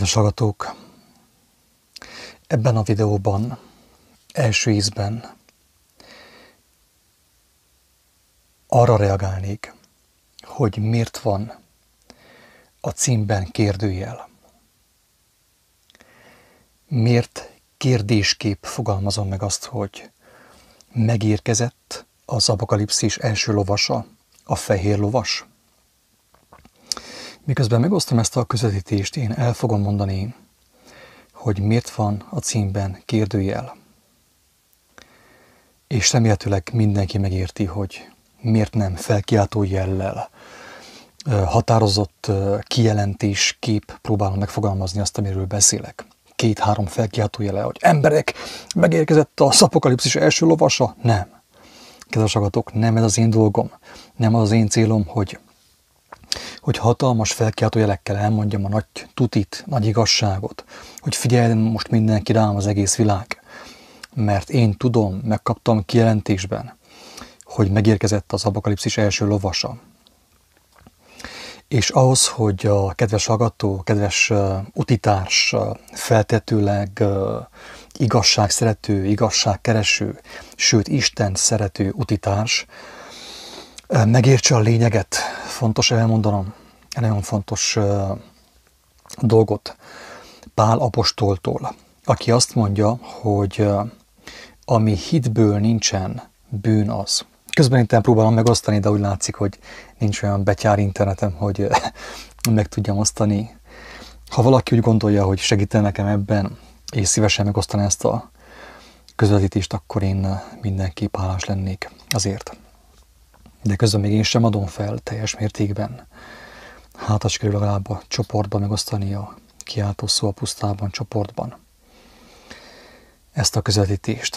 Kedves hallgatók, ebben a videóban első ízben arra reagálnék, hogy miért van a címben kérdőjel. Miért kérdéskép fogalmazom meg azt, hogy megérkezett az apokalipszis első lovasa, a fehér lovas? Miközben megosztom ezt a közvetítést, én el fogom mondani, hogy miért van a címben kérdőjel. És remélhetőleg mindenki megérti, hogy miért nem felkiáltó jellel, határozott kijelentés, kép próbálom megfogalmazni azt, amiről beszélek. Két-három felkiáltó jele, hogy emberek, megérkezett a szapokalipszis első lovasa? Nem. Kedves agatok, nem ez az én dolgom. Nem az én célom, hogy hogy hatalmas jelekkel elmondjam a nagy tutit, nagy igazságot, hogy figyeljen most mindenki rám az egész világ. Mert én tudom, megkaptam kijelentésben, hogy megérkezett az apokalipszis első lovasa. És ahhoz, hogy a kedves hallgató, kedves uh, utitárs, uh, feltetőleg uh, igazság szerető, igazságkereső, sőt Isten szerető utitárs, megértse a lényeget, fontos elmondanom, egy nagyon fontos dolgot Pál apostoltól, aki azt mondja, hogy ami hitből nincsen, bűn az. Közben itt próbálom megosztani, de úgy látszik, hogy nincs olyan betyár internetem, hogy meg tudjam osztani. Ha valaki úgy gondolja, hogy segítene nekem ebben, és szívesen megosztani ezt a közvetítést, akkor én mindenképp hálás lennék azért de közben még én sem adom fel teljes mértékben. Hát, azt kerül legalább a csoportban megosztani a kiáltó szó a pusztában csoportban ezt a közvetítést.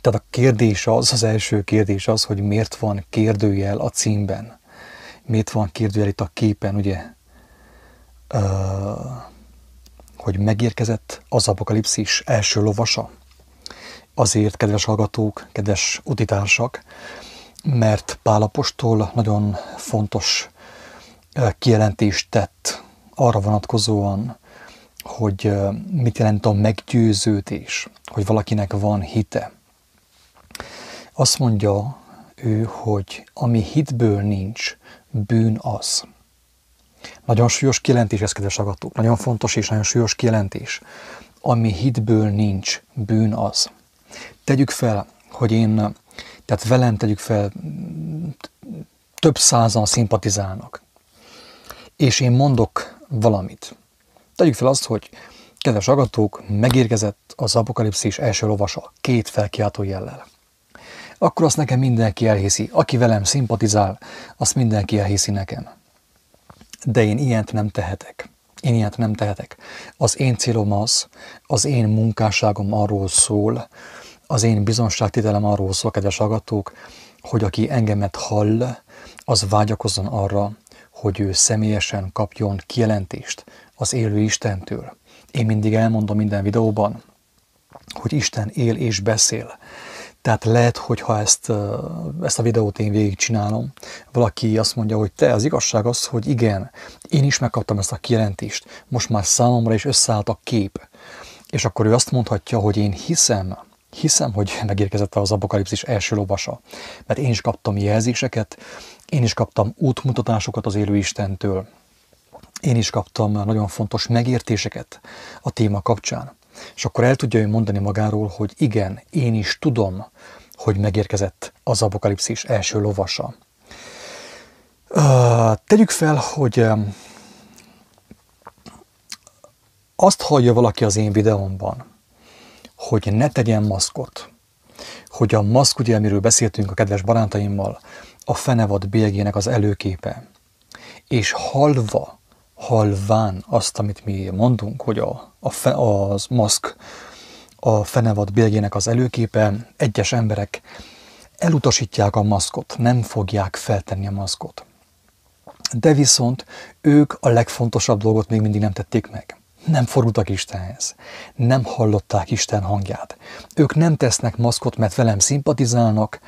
Tehát a kérdés az, az első kérdés az, hogy miért van kérdőjel a címben. Miért van kérdőjel itt a képen, ugye? Uh, hogy megérkezett az apokalipszis első lovasa azért, kedves hallgatók, kedves utitársak, mert Pálapostól nagyon fontos kijelentést tett arra vonatkozóan, hogy mit jelent a meggyőződés, hogy valakinek van hite. Azt mondja ő, hogy ami hitből nincs, bűn az. Nagyon súlyos kijelentés ez, kedves agatók. Nagyon fontos és nagyon súlyos kijelentés. Ami hitből nincs, bűn az. Tegyük fel, hogy én, tehát velem tegyük fel, több százan szimpatizálnak, és én mondok valamit. Tegyük fel azt, hogy kedves agatók, megérkezett az apokalipszis első lovasa, két felkiáltó jellel. Akkor azt nekem mindenki elhiszi. Aki velem szimpatizál, azt mindenki elhiszi nekem. De én ilyent nem tehetek. Én ilyet nem tehetek. Az én célom az, az én munkásságom arról szól, az én bizonságtételem arról szól, kedves hallgatók, hogy aki engemet hall, az vágyakozzon arra, hogy ő személyesen kapjon kijelentést az élő Istentől. Én mindig elmondom minden videóban, hogy Isten él és beszél. Tehát lehet, hogy ha ezt, ezt a videót én végigcsinálom, valaki azt mondja, hogy te, az igazság az, hogy igen, én is megkaptam ezt a kijelentést, most már számomra is összeállt a kép. És akkor ő azt mondhatja, hogy én hiszem, hiszem, hogy megérkezett az apokalipszis első lovasa, mert én is kaptam jelzéseket, én is kaptam útmutatásokat az élő Istentől, én is kaptam nagyon fontos megértéseket a téma kapcsán. És akkor el tudja ő mondani magáról, hogy igen, én is tudom, hogy megérkezett az apokalipszis első lovasa. Uh, tegyük fel, hogy azt hallja valaki az én videómban, hogy ne tegyen maszkot, hogy a maszk, ugye, amiről beszéltünk a kedves barátaimmal, a fenevad bélyegének az előképe, és halva halván azt, amit mi mondunk, hogy a, a fe, az maszk a fenevad bélgének az előképe, egyes emberek elutasítják a maszkot, nem fogják feltenni a maszkot. De viszont ők a legfontosabb dolgot még mindig nem tették meg. Nem fordultak Istenhez. Nem hallották Isten hangját. Ők nem tesznek maszkot, mert velem szimpatizálnak,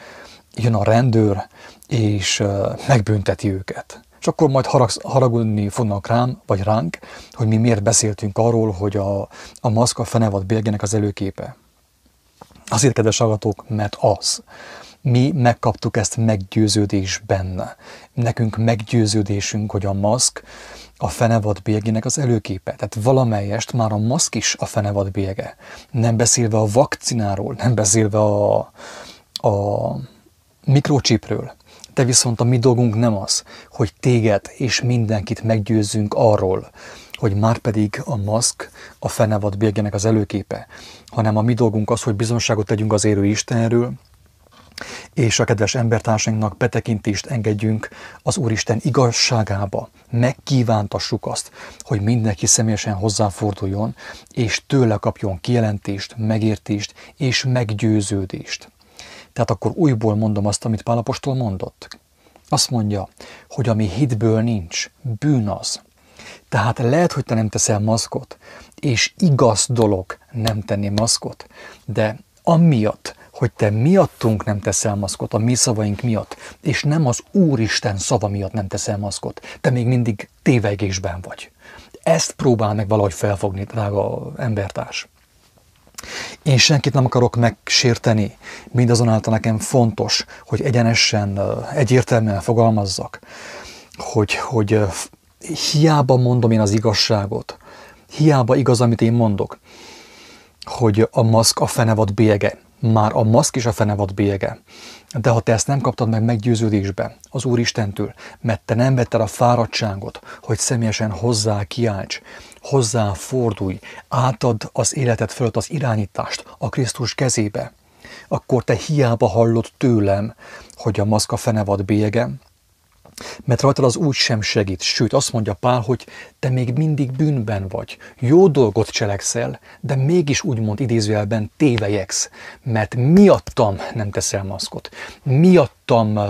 jön a rendőr, és megbünteti őket és akkor majd harag, haragudni fognak rám, vagy ránk, hogy mi miért beszéltünk arról, hogy a, a maszk a fenevad bélgének az előképe. Azért, kedves hallgatók, mert az. Mi megkaptuk ezt meggyőződésben. Nekünk meggyőződésünk, hogy a maszk a fenevad bélyegének az előképe. Tehát valamelyest már a maszk is a fenevad bélyege. Nem beszélve a vakcináról, nem beszélve a, a mikrocsipről. De viszont a mi dolgunk nem az, hogy téged és mindenkit meggyőzzünk arról, hogy már pedig a maszk a fenevad bélyegének az előképe, hanem a mi dolgunk az, hogy bizonságot tegyünk az érő Istenről, és a kedves embertársainknak betekintést engedjünk az Úristen igazságába. Megkívántassuk azt, hogy mindenki személyesen hozzáforduljon, és tőle kapjon kijelentést, megértést és meggyőződést. Tehát akkor újból mondom azt, amit Pálapostól mondott. Azt mondja, hogy ami hitből nincs, bűn az. Tehát lehet, hogy te nem teszel maszkot, és igaz dolog nem tenni maszkot, de amiatt, hogy te miattunk nem teszel maszkot, a mi szavaink miatt, és nem az Úristen szava miatt nem teszel maszkot. Te még mindig tévegésben vagy. Ezt próbál meg valahogy felfogni, drága embertárs. Én senkit nem akarok megsérteni, mindazonáltal nekem fontos, hogy egyenesen, egyértelműen fogalmazzak, hogy, hogy hiába mondom én az igazságot, hiába igaz, amit én mondok, hogy a maszk a fenevad bélyege már a maszk is a fenevad bélyege. De ha te ezt nem kaptad meg meggyőződésbe az Úristentől, mert te nem vetted a fáradtságot, hogy személyesen hozzá kiálts, hozzá fordulj, átad az életed fölött az irányítást a Krisztus kezébe, akkor te hiába hallod tőlem, hogy a maszk a fenevad bélyege, mert rajtad az úgy sem segít, sőt azt mondja Pál, hogy te még mindig bűnben vagy, jó dolgot cselekszel, de mégis úgymond idézőjelben tévejeksz, mert miattam nem teszel maszkot, miattam uh,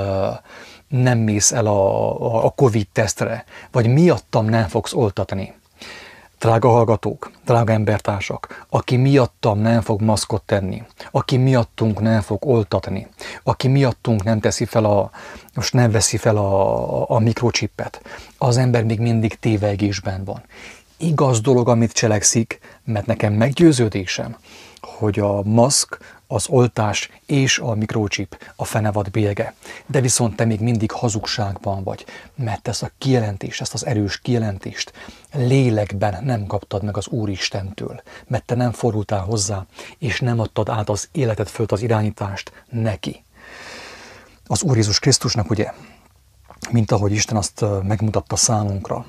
nem mész el a, a Covid-tesztre, vagy miattam nem fogsz oltatni. Drága hallgatók, drága embertársak, aki miattam nem fog maszkot tenni, aki miattunk nem fog oltatni, aki miattunk nem teszi fel a, most nem veszi fel a, a mikrocsipet, az ember még mindig tévegésben van. Igaz dolog, amit cselekszik, mert nekem meggyőződésem, hogy a maszk, az oltás és a mikrocsip a fenevad bélyege. De viszont te még mindig hazugságban vagy, mert ezt a kijelentést, ezt az erős kijelentést lélekben nem kaptad meg az Úristentől, mert te nem fordultál hozzá, és nem adtad át az életed fölt az irányítást neki. Az Úr Jézus Krisztusnak ugye, mint ahogy Isten azt megmutatta számunkra.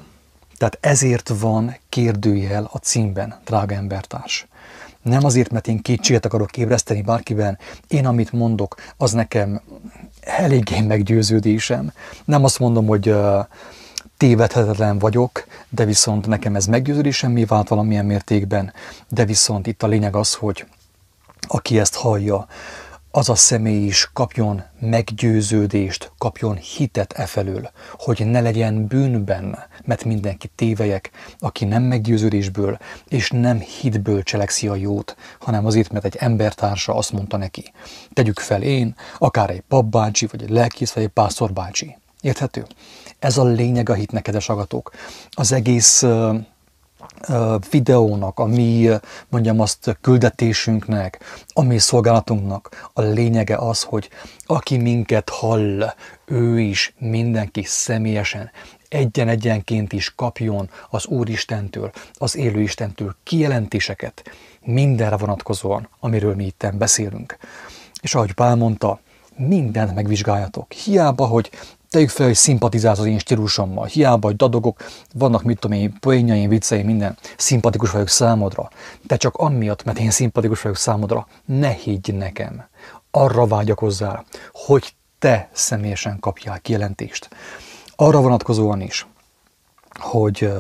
Tehát ezért van kérdőjel a címben, drága embertárs. Nem azért, mert én kétséget akarok ébreszteni bárkiben, én amit mondok, az nekem eléggé meggyőződésem. Nem azt mondom, hogy tévedhetetlen vagyok, de viszont nekem ez meggyőződésem mi vált valamilyen mértékben, de viszont itt a lényeg az, hogy aki ezt hallja, az a személy is kapjon meggyőződést, kapjon hitet e felől, hogy ne legyen bűnben, mert mindenki tévejek, aki nem meggyőződésből és nem hitből cselekszi a jót, hanem azért, mert egy embertársa azt mondta neki. Tegyük fel én, akár egy papbácsi, vagy egy lelkész, vagy egy pásztorbácsi. Érthető? Ez a lényeg a hitnek, kedves agatók. Az egész videónak, a mi, mondjam azt, küldetésünknek, a mi szolgálatunknak a lényege az, hogy aki minket hall, ő is mindenki személyesen egyen-egyenként is kapjon az Úristentől, az élő Istentől kijelentéseket mindenre vonatkozóan, amiről mi itt beszélünk. És ahogy Pál mondta, mindent megvizsgáljatok. Hiába, hogy tegyük fel, hogy szimpatizálsz az én stílusommal, hiába, hogy dadogok, vannak, mit tudom én, poénjaim, vicceim, minden, szimpatikus vagyok számodra, de csak amiatt, mert én szimpatikus vagyok számodra, ne higgy nekem. Arra vágyakozzál, hogy te személyesen kapjál kijelentést. Arra vonatkozóan is, hogy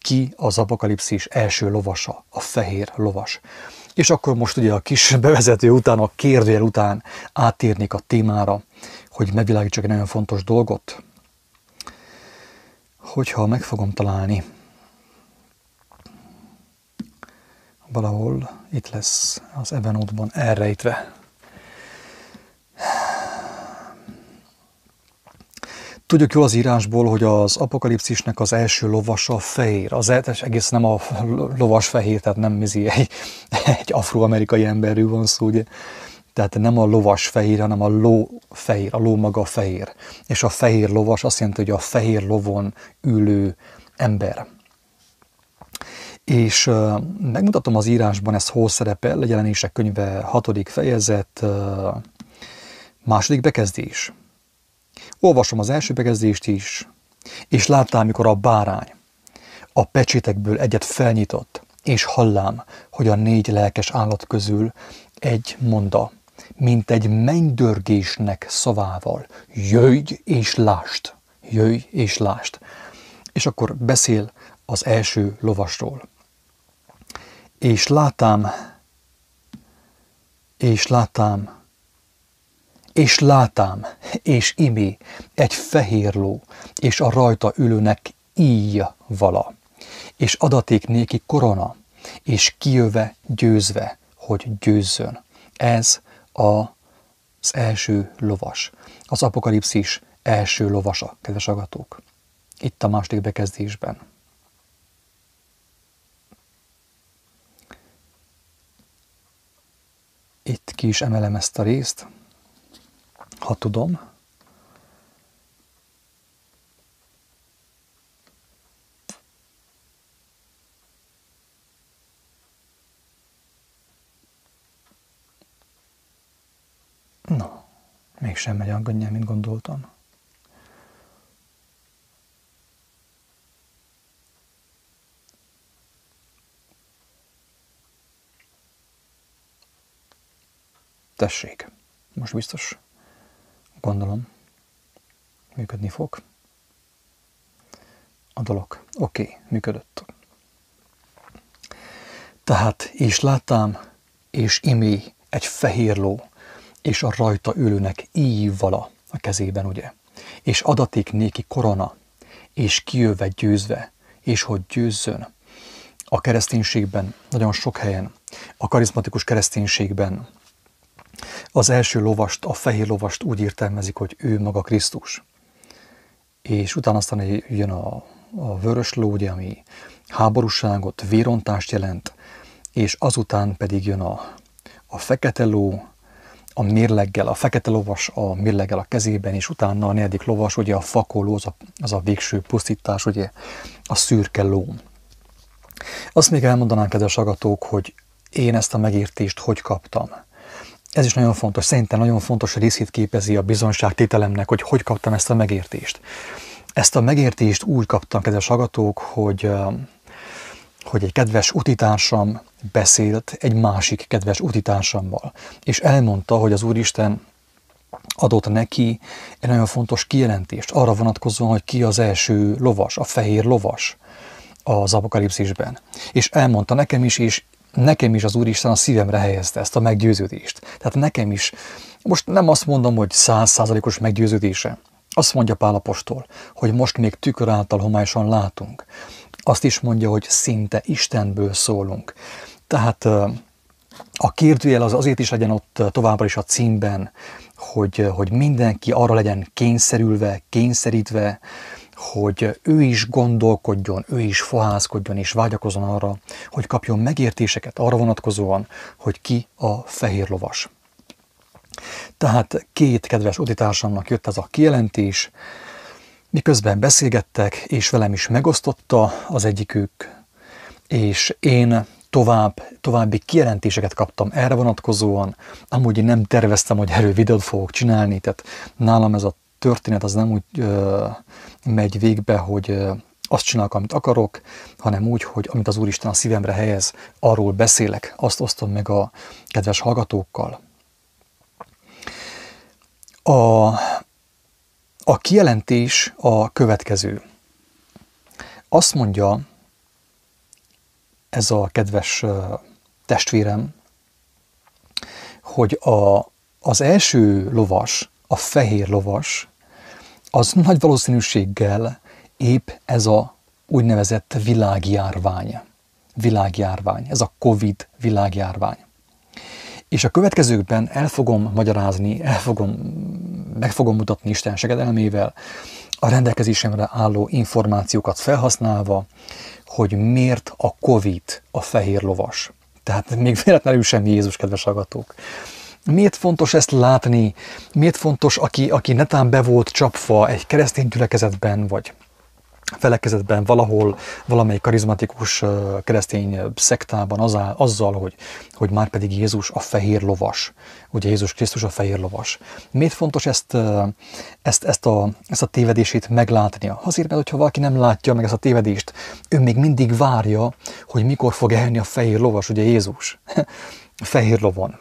ki az apokalipszis első lovasa, a fehér lovas. És akkor most ugye a kis bevezető után, a kérdőjel után átérnék a témára, hogy megvilágítsak egy nagyon fontos dolgot, hogyha meg fogom találni, valahol itt lesz az Evernote-ban elrejtve. Tudjuk jól az írásból, hogy az apokalipszisnek az első lovasa fehér. Az egész nem a lovas fehér, tehát nem mizi egy, egy afroamerikai emberről van szó, ugye. Tehát nem a lovas fehér, hanem a ló fehér, a ló maga fehér. És a fehér lovas azt jelenti, hogy a fehér lovon ülő ember. És uh, megmutatom az írásban, ez hol szerepel, a jelenések könyve hatodik fejezet, uh, második bekezdés. Olvasom az első bekezdést is, és láttam, mikor a bárány a pecsétekből egyet felnyitott, és hallám, hogy a négy lelkes állat közül egy monda, mint egy mennydörgésnek szavával, jöjj és lást, jöjj és lást. És akkor beszél az első lovasról. És látám, és látám, és látám, és imé egy fehér ló, és a rajta ülőnek íj vala, és adaték néki korona, és kijöve győzve, hogy győzzön. Ez az első lovas, az apokalipszis első lovasa, kedves agatók. Itt a második bekezdésben. Itt ki is emelem ezt a részt ha tudom. No, mégsem megy annyira, mint gondoltam. Tessék, most biztos Gondolom, működni fog. A dolog. Oké, okay, működött. Tehát, és láttam, és imé egy fehér ló, és a rajta ülőnek íj vala a kezében, ugye? És adaték néki korona, és kijöve győzve, és hogy győzzön. A kereszténységben, nagyon sok helyen, a karizmatikus kereszténységben az első lovast, a fehér lovast úgy értelmezik, hogy ő maga Krisztus. És utána aztán jön a, a vörös ló, ugye, ami háborúságot, vérontást jelent, és azután pedig jön a, a fekete ló, a mérleggel, a fekete lovas a mérleggel a kezében, és utána a negyedik lovas, ugye a fakoló, az a, az a végső pusztítás, ugye a szürke ló. Azt még elmondanám, kedves agatók, hogy én ezt a megértést hogy kaptam. Ez is nagyon fontos, szerintem nagyon fontos részét képezi a bizonságtételemnek, hogy hogy kaptam ezt a megértést. Ezt a megértést úgy kaptam, kedves hallgatók, hogy, hogy egy kedves utitársam beszélt egy másik kedves utitársammal, és elmondta, hogy az Úristen adott neki egy nagyon fontos kijelentést arra vonatkozóan, hogy ki az első lovas, a fehér lovas az apokalipszisben. És elmondta nekem is, és nekem is az Úristen a szívemre helyezte ezt a meggyőződést. Tehát nekem is, most nem azt mondom, hogy százszázalékos meggyőződése. Azt mondja Pálapostól, hogy most még tükör által homályosan látunk. Azt is mondja, hogy szinte Istenből szólunk. Tehát a kérdőjel az azért is legyen ott továbbra is a címben, hogy, hogy mindenki arra legyen kényszerülve, kényszerítve, hogy ő is gondolkodjon, ő is fohászkodjon és vágyakozon arra, hogy kapjon megértéseket arra vonatkozóan, hogy ki a fehér lovas. Tehát két kedves uditársamnak jött ez a kijelentés, miközben beszélgettek, és velem is megosztotta az egyikük, és én tovább, további kijelentéseket kaptam erre vonatkozóan. Amúgy én nem terveztem, hogy erről videót fogok csinálni, tehát nálam ez a történet az nem úgy ö, megy végbe, hogy ö, azt csinálok, amit akarok, hanem úgy, hogy amit az Úristen a szívemre helyez, arról beszélek, azt osztom meg a kedves hallgatókkal. A, a kijelentés a következő. Azt mondja ez a kedves testvérem, hogy a, az első lovas, a fehér lovas, az nagy valószínűséggel épp ez a úgynevezett világjárvány. Világjárvány, ez a Covid világjárvány. És a következőkben el fogom magyarázni, el fogom, meg fogom mutatni Isten segedelmével a rendelkezésemre álló információkat felhasználva, hogy miért a Covid a fehér lovas. Tehát még véletlenül sem Jézus, kedves agatók. Miért fontos ezt látni? Miért fontos, aki, aki netán be volt csapva egy keresztény gyülekezetben, vagy felekezetben valahol valamely karizmatikus keresztény szektában azá, azzal, hogy, hogy már pedig Jézus a fehér lovas. Ugye Jézus Krisztus a fehér lovas. Miért fontos ezt, ezt, ezt, a, ezt a tévedését meglátnia? Azért, mert hogyha valaki nem látja meg ezt a tévedést, ő még mindig várja, hogy mikor fog elni a fehér lovas, ugye Jézus. fehér lovon.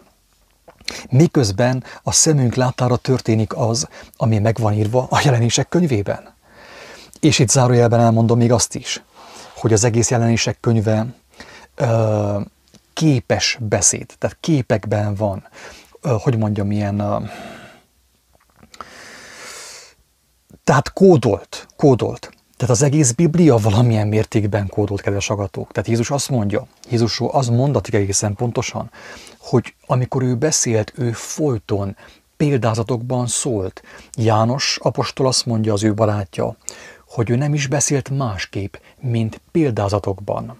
Miközben a szemünk látára történik az, ami megvan írva a jelenések könyvében. És itt zárójelben elmondom még azt is, hogy az egész jelenések könyve ö, képes beszéd, tehát képekben van, ö, hogy mondjam, ilyen, ö, tehát kódolt, kódolt. Tehát az egész Biblia valamilyen mértékben kódolt, kedves agatók. Tehát Jézus azt mondja, Jézusról az mondatik egészen pontosan, hogy amikor ő beszélt, ő folyton példázatokban szólt. János apostol azt mondja az ő barátja, hogy ő nem is beszélt másképp, mint példázatokban.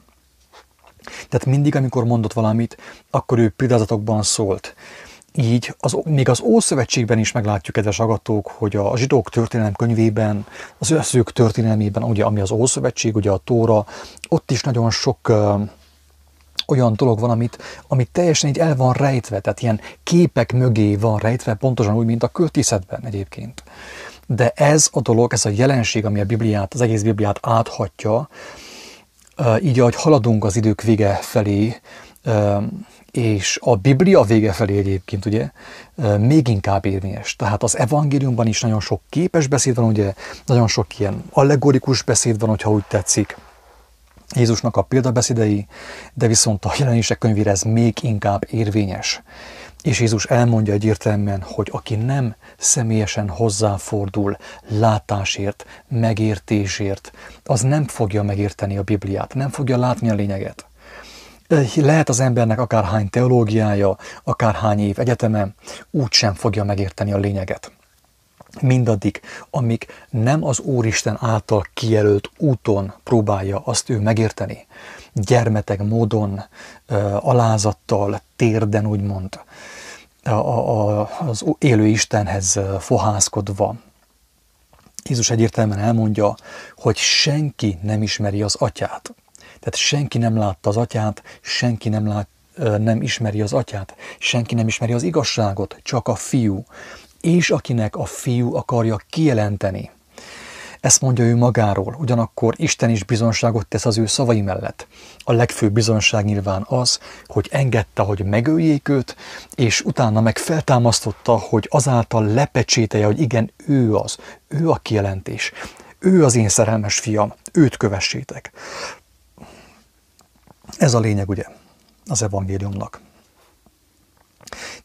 Tehát mindig, amikor mondott valamit, akkor ő példázatokban szólt. Így az, még az Ószövetségben is meglátjuk, kedves agatók, hogy a zsidók történelem könyvében, az őszők történelmében, ugye, ami az Ószövetség, ugye a Tóra, ott is nagyon sok uh, olyan dolog van, amit, amit teljesen így el van rejtve, tehát ilyen képek mögé van rejtve, pontosan úgy, mint a költészetben egyébként. De ez a dolog, ez a jelenség, ami a Bibliát, az egész Bibliát áthatja, így ahogy haladunk az idők vége felé, és a Biblia vége felé egyébként ugye még inkább érvényes. Tehát az evangéliumban is nagyon sok képes beszéd van, ugye nagyon sok ilyen allegorikus beszéd van, hogyha úgy tetszik. Jézusnak a példabeszédei, de viszont a jelenések könyvére ez még inkább érvényes. És Jézus elmondja egyértelműen, hogy aki nem személyesen hozzáfordul látásért, megértésért, az nem fogja megérteni a Bibliát, nem fogja látni a lényeget. Lehet az embernek akárhány teológiája, akárhány év egyeteme, úgy sem fogja megérteni a lényeget. Mindaddig, amíg nem az Úristen által kijelölt úton próbálja azt ő megérteni, gyermeteg módon, alázattal, térden úgymond, a, a, az élő Istenhez fohászkodva. Jézus egyértelműen elmondja, hogy senki nem ismeri az atyát. Tehát senki nem látta az atyát, senki nem, lát, nem ismeri az atyát, senki nem ismeri az igazságot, csak a fiú. És akinek a fiú akarja kijelenteni. Ezt mondja ő magáról, ugyanakkor Isten is bizonságot tesz az ő szavai mellett. A legfőbb bizonság nyilván az, hogy engedte, hogy megöljék őt, és utána meg feltámasztotta, hogy azáltal lepecsételje, hogy igen, ő az, ő a kijelentés. Ő az én szerelmes fiam, őt kövessétek. Ez a lényeg ugye az evangéliumnak.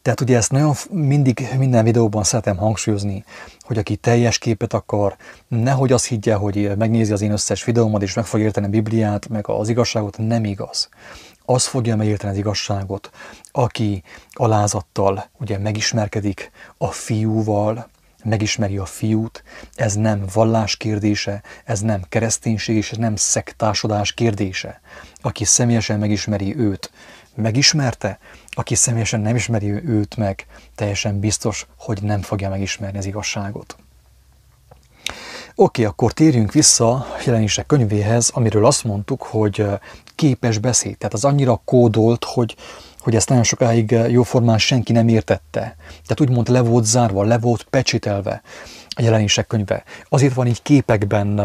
Tehát ugye ezt nagyon mindig minden videóban szeretem hangsúlyozni, hogy aki teljes képet akar, nehogy azt higgye, hogy megnézi az én összes videómat, és meg fog érteni a Bibliát, meg az igazságot, nem igaz. Az fogja megérteni az igazságot, aki alázattal ugye megismerkedik a fiúval, megismeri a fiút, ez nem vallás kérdése, ez nem kereszténység és ez nem szektásodás kérdése. Aki személyesen megismeri őt, megismerte, aki személyesen nem ismeri őt meg, teljesen biztos, hogy nem fogja megismerni az igazságot. Oké, akkor térjünk vissza jelenések könyvéhez, amiről azt mondtuk, hogy képes beszéd. Tehát az annyira kódolt, hogy, hogy ezt nagyon sokáig jóformán senki nem értette. Tehát úgymond le volt zárva, le volt pecsitelve a jelenések könyve. Azért van így képekben,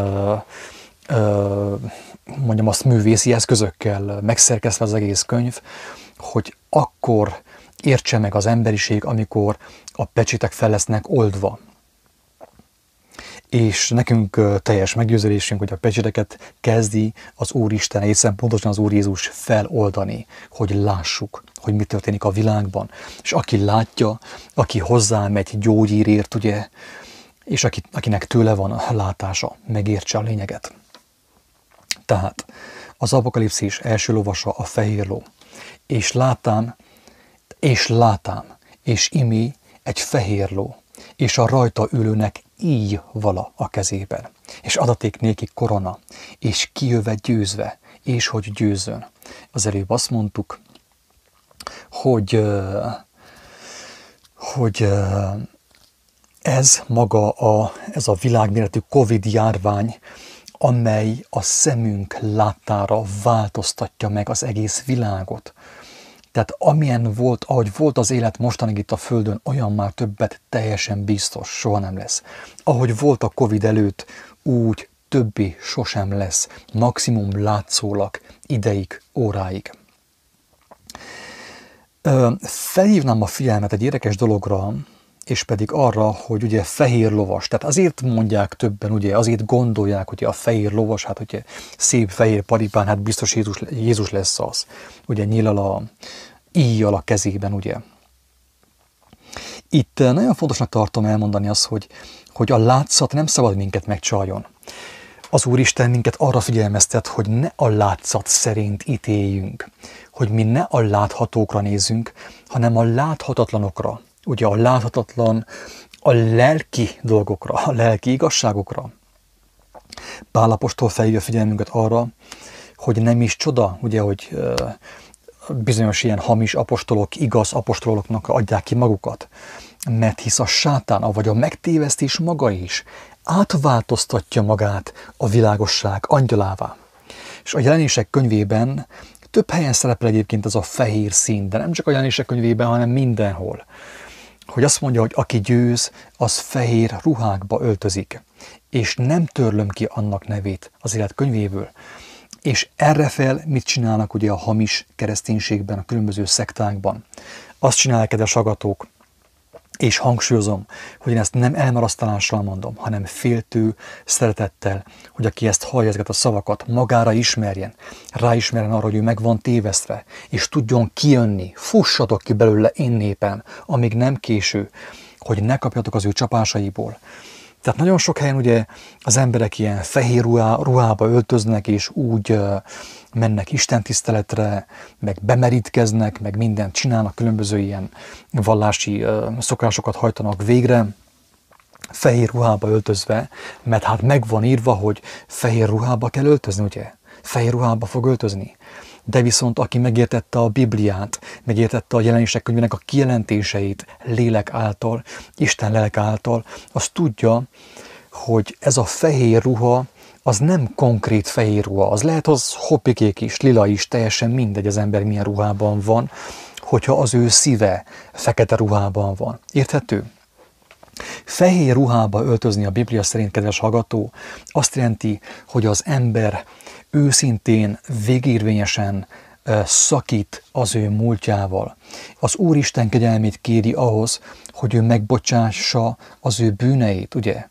mondjam azt, művészi eszközökkel megszerkesztve az egész könyv, hogy akkor értse meg az emberiség, amikor a pecsitek fel lesznek oldva. És nekünk teljes meggyőződésünk, hogy a pecsiteket kezdi az Úristen, hiszen pontosan az Úr Jézus feloldani, hogy lássuk, hogy mi történik a világban. És aki látja, aki hozzámegy gyógyírért, ugye, és aki, akinek tőle van a látása, megértse a lényeget. Tehát az apokalipszis első lovasa a fehér ló. És látám, és látám, és imi egy fehér ló, és a rajta ülőnek íj vala a kezében, és adaték néki korona, és kijöve győzve, és hogy győzön. Az előbb azt mondtuk, hogy, hogy ez maga a, ez a világméretű Covid járvány, amely a szemünk láttára változtatja meg az egész világot. Tehát amilyen volt, ahogy volt az élet mostanig itt a Földön, olyan már többet teljesen biztos soha nem lesz. Ahogy volt a Covid előtt, úgy többi sosem lesz, maximum látszólag, ideig, óráig. Felhívnám a figyelmet egy érdekes dologra, és pedig arra, hogy ugye fehér lovas, tehát azért mondják többen, ugye azért gondolják, hogy a fehér lovas, hát ugye szép fehér paripán, hát biztos Jézus, Jézus lesz az. Ugye nyilal a íjjal a kezében, ugye. Itt nagyon fontosnak tartom elmondani azt, hogy, hogy a látszat nem szabad minket megcsaljon. Az Úristen minket arra figyelmeztet, hogy ne a látszat szerint ítéljünk, hogy mi ne a láthatókra nézzünk, hanem a láthatatlanokra, ugye a láthatatlan, a lelki dolgokra, a lelki igazságokra. Pálapostól felhívja figyelmünket arra, hogy nem is csoda, ugye, hogy bizonyos ilyen hamis apostolok, igaz apostoloknak adják ki magukat, mert hisz a sátán, vagy a megtévesztés maga is átváltoztatja magát a világosság angyalává. És a jelenések könyvében több helyen szerepel egyébként ez a fehér szín, de nem csak a jelenések könyvében, hanem mindenhol hogy azt mondja, hogy aki győz, az fehér ruhákba öltözik, és nem törlöm ki annak nevét az élet könyvéből. És erre fel mit csinálnak ugye a hamis kereszténységben, a különböző szektákban? Azt csinálják, kedves agatók, és hangsúlyozom, hogy én ezt nem elmarasztalással mondom, hanem féltő szeretettel, hogy aki ezt hallja ezeket a szavakat, magára ismerjen, ráismerjen arra, hogy ő meg van tévesztve, és tudjon kijönni, fussatok ki belőle én népem, amíg nem késő, hogy ne kapjatok az ő csapásaiból. Tehát nagyon sok helyen ugye az emberek ilyen fehér ruhá, ruhába öltöznek, és úgy mennek Isten tiszteletre, meg bemerítkeznek, meg mindent csinálnak, különböző ilyen vallási szokásokat hajtanak végre, fehér ruhába öltözve, mert hát meg van írva, hogy fehér ruhába kell öltözni, ugye? Fehér ruhába fog öltözni. De viszont aki megértette a Bibliát, megértette a jelenések könyvének a kijelentéseit lélek által, Isten lelk által, az tudja, hogy ez a fehér ruha, az nem konkrét fehér ruha, az lehet az hoppikék is, lila is, teljesen mindegy az ember milyen ruhában van, hogyha az ő szíve fekete ruhában van. Érthető? Fehér ruhába öltözni a Biblia szerint, kedves hallgató, azt jelenti, hogy az ember őszintén, végérvényesen szakít az ő múltjával. Az Úristen kegyelmét kéri ahhoz, hogy ő megbocsássa az ő bűneit, ugye?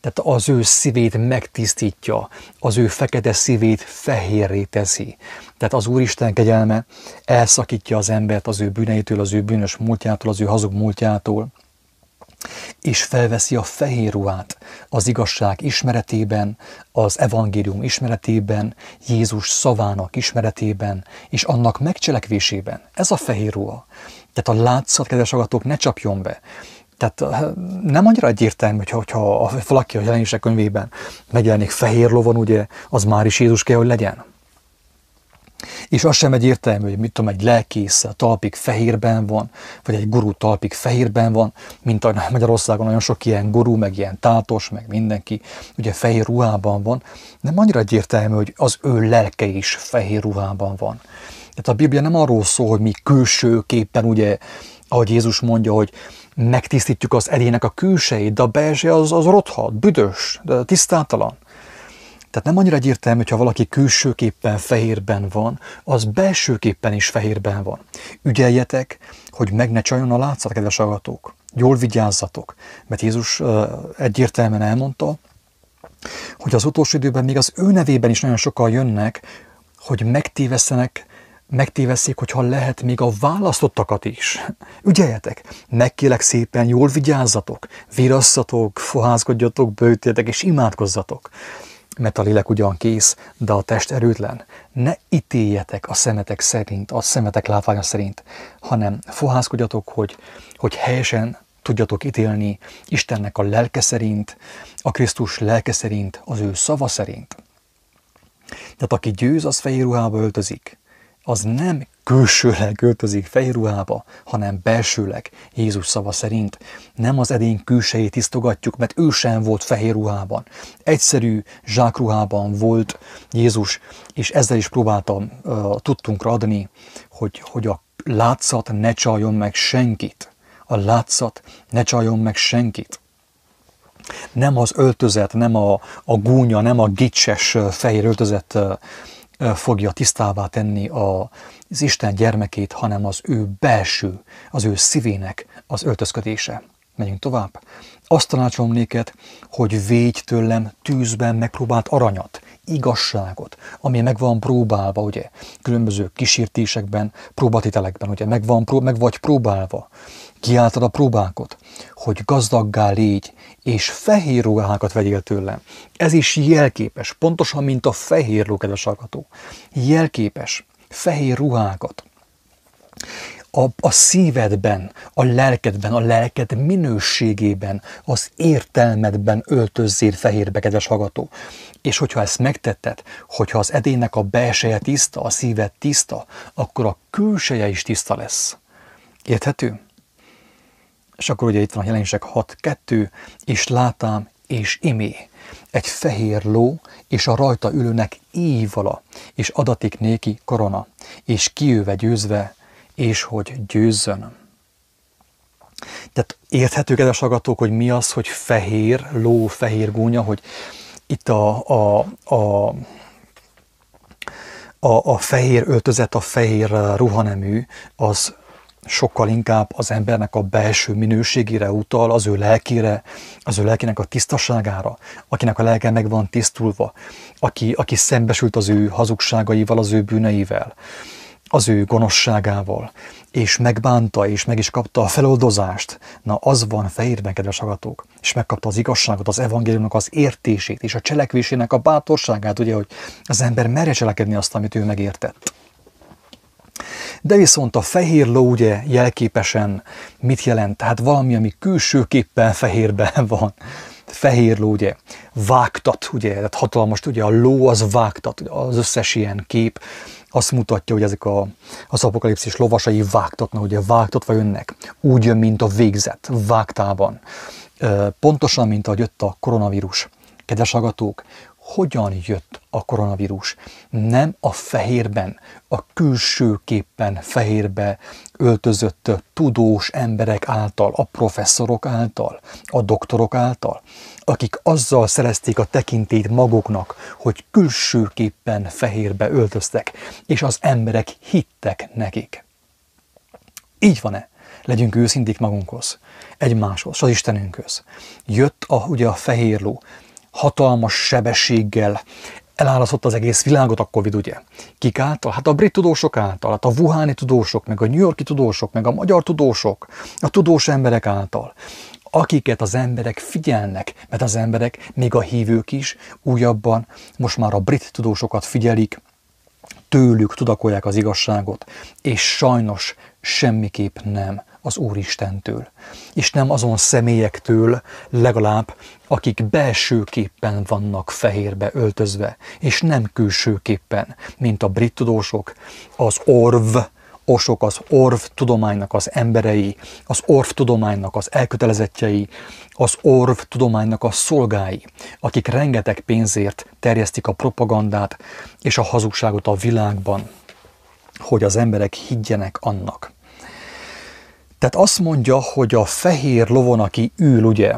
Tehát az ő szívét megtisztítja, az ő fekete szívét fehérré teszi. Tehát az Úristen kegyelme elszakítja az embert az ő bűneitől, az ő bűnös múltjától, az ő hazug múltjától, és felveszi a fehér ruhát az igazság ismeretében, az evangélium ismeretében, Jézus szavának ismeretében, és annak megcselekvésében. Ez a fehér ruha. Tehát a látszat, kedves agatok, ne csapjon be. Tehát eh, nem annyira egyértelmű, hogyha, hogyha valaki a jelenések könyvében megjelenik fehér lovon, ugye, az már is Jézus kell, hogy legyen. És az sem egyértelmű, hogy mit tudom, egy lelkész talpig fehérben van, vagy egy gurú talpig fehérben van, mint a Magyarországon nagyon sok ilyen gurú, meg ilyen tátos, meg mindenki, ugye fehér ruhában van, nem annyira egyértelmű, hogy az ő lelke is fehér ruhában van. Tehát a Biblia nem arról szól, hogy mi külsőképpen, ugye, ahogy Jézus mondja, hogy megtisztítjuk az edének a külsejét, de a belső az, az rothat, büdös, de tisztátalan. Tehát nem annyira egyértelmű, hogyha valaki külsőképpen fehérben van, az belsőképpen is fehérben van. Ügyeljetek, hogy meg ne csajon a látszat, kedves agatók. Jól vigyázzatok, mert Jézus egyértelműen elmondta, hogy az utolsó időben még az ő nevében is nagyon sokan jönnek, hogy megtévesztenek megtéveszik, hogyha lehet még a választottakat is. Ügyeljetek, megkélek szépen, jól vigyázzatok, virasszatok, foházkodjatok, bőtéltek és imádkozzatok. Mert a lélek ugyan kész, de a test erőtlen. Ne ítéljetek a szemetek szerint, a szemetek látványa szerint, hanem fohászkodjatok, hogy, hogy helyesen tudjatok ítélni Istennek a lelke szerint, a Krisztus lelke szerint, az ő szava szerint. Tehát aki győz, az fehér ruhába öltözik. Az nem külsőleg öltözik fehér ruhába, hanem belsőleg, Jézus szava szerint. Nem az edény külsejét tisztogatjuk, mert ő sem volt fehér ruhában. Egyszerű zsákruhában volt Jézus, és ezzel is próbáltam uh, tudtunkra adni, hogy, hogy a látszat ne csaljon meg senkit. A látszat ne csaljon meg senkit. Nem az öltözet, nem a, a gúnya, nem a gicses fehér öltözet fogja tisztává tenni az Isten gyermekét, hanem az ő belső, az ő szívének az öltözködése. Megyünk tovább. Azt tanácsolom néked, hogy védj tőlem tűzben megpróbált aranyat, igazságot, ami meg van próbálva, ugye, különböző kísértésekben, próbatitelekben, ugye, meg, van, meg vagy próbálva. Kiáltad a próbákat, hogy gazdaggá légy, és fehér ruhákat vegyél tőlem. Ez is jelképes, pontosan, mint a fehér ló, kedves hallgató. Jelképes, fehér ruhákat. A, a szívedben, a lelkedben, a lelked minőségében, az értelmedben öltözzél fehérbe, kedves hallgató. És hogyha ezt megtetted, hogyha az edének a belseje tiszta, a szíved tiszta, akkor a külseje is tiszta lesz. Érthető? És akkor ugye itt van a jelenések 6.2, és látám, és imé, egy fehér ló, és a rajta ülőnek ívala, és adatik néki korona, és kijöve győzve, és hogy győzzön. Tehát érthető, kedves agatók, hogy mi az, hogy fehér ló, fehér gúnya, hogy itt a, a, a a, a fehér öltözet, a fehér ruhanemű, az sokkal inkább az embernek a belső minőségére utal, az ő lelkére, az ő lelkének a tisztaságára, akinek a lelke meg van tisztulva, aki, aki szembesült az ő hazugságaival, az ő bűneivel, az ő gonoszságával, és megbánta, és meg is kapta a feloldozást. Na, az van fehérben, kedves agatók, és megkapta az igazságot, az evangéliumnak az értését, és a cselekvésének a bátorságát, ugye, hogy az ember merje cselekedni azt, amit ő megértett. De viszont a fehér ló ugye jelképesen mit jelent? Tehát valami, ami külsőképpen fehérben van. Fehér ló ugye vágtat, ugye, tehát hatalmas, ugye a ló az vágtat, az összes ilyen kép azt mutatja, hogy ezek a, az apokalipszis lovasai vágtatnak, ugye vágtatva jönnek, úgy jön, mint a végzet, vágtában. Pontosan, mint ahogy jött a koronavírus. Kedves agatók, hogyan jött a koronavírus. Nem a fehérben, a külsőképpen fehérbe öltözött tudós emberek által, a professzorok által, a doktorok által, akik azzal szerezték a tekintét maguknak, hogy külsőképpen fehérbe öltöztek, és az emberek hittek nekik. Így van-e? Legyünk őszinték magunkhoz, egymáshoz, az Istenünkhöz. Jött a, ugye a fehér ló, hatalmas sebességgel elállított az egész világot a Covid, ugye? Kik által? Hát a brit tudósok által, hát a wuhani tudósok, meg a New Yorki tudósok, meg a magyar tudósok, a tudós emberek által, akiket az emberek figyelnek, mert az emberek, még a hívők is újabban most már a brit tudósokat figyelik, tőlük tudakolják az igazságot, és sajnos semmiképp nem az Úristentől, és nem azon személyektől legalább, akik belsőképpen vannak fehérbe öltözve, és nem külsőképpen, mint a brit tudósok, az orv, osok az orv tudománynak az emberei, az orv tudománynak az elkötelezettjei, az orv tudománynak a szolgái, akik rengeteg pénzért terjesztik a propagandát és a hazugságot a világban, hogy az emberek higgyenek annak. Tehát azt mondja, hogy a fehér lovon, aki ül, ugye,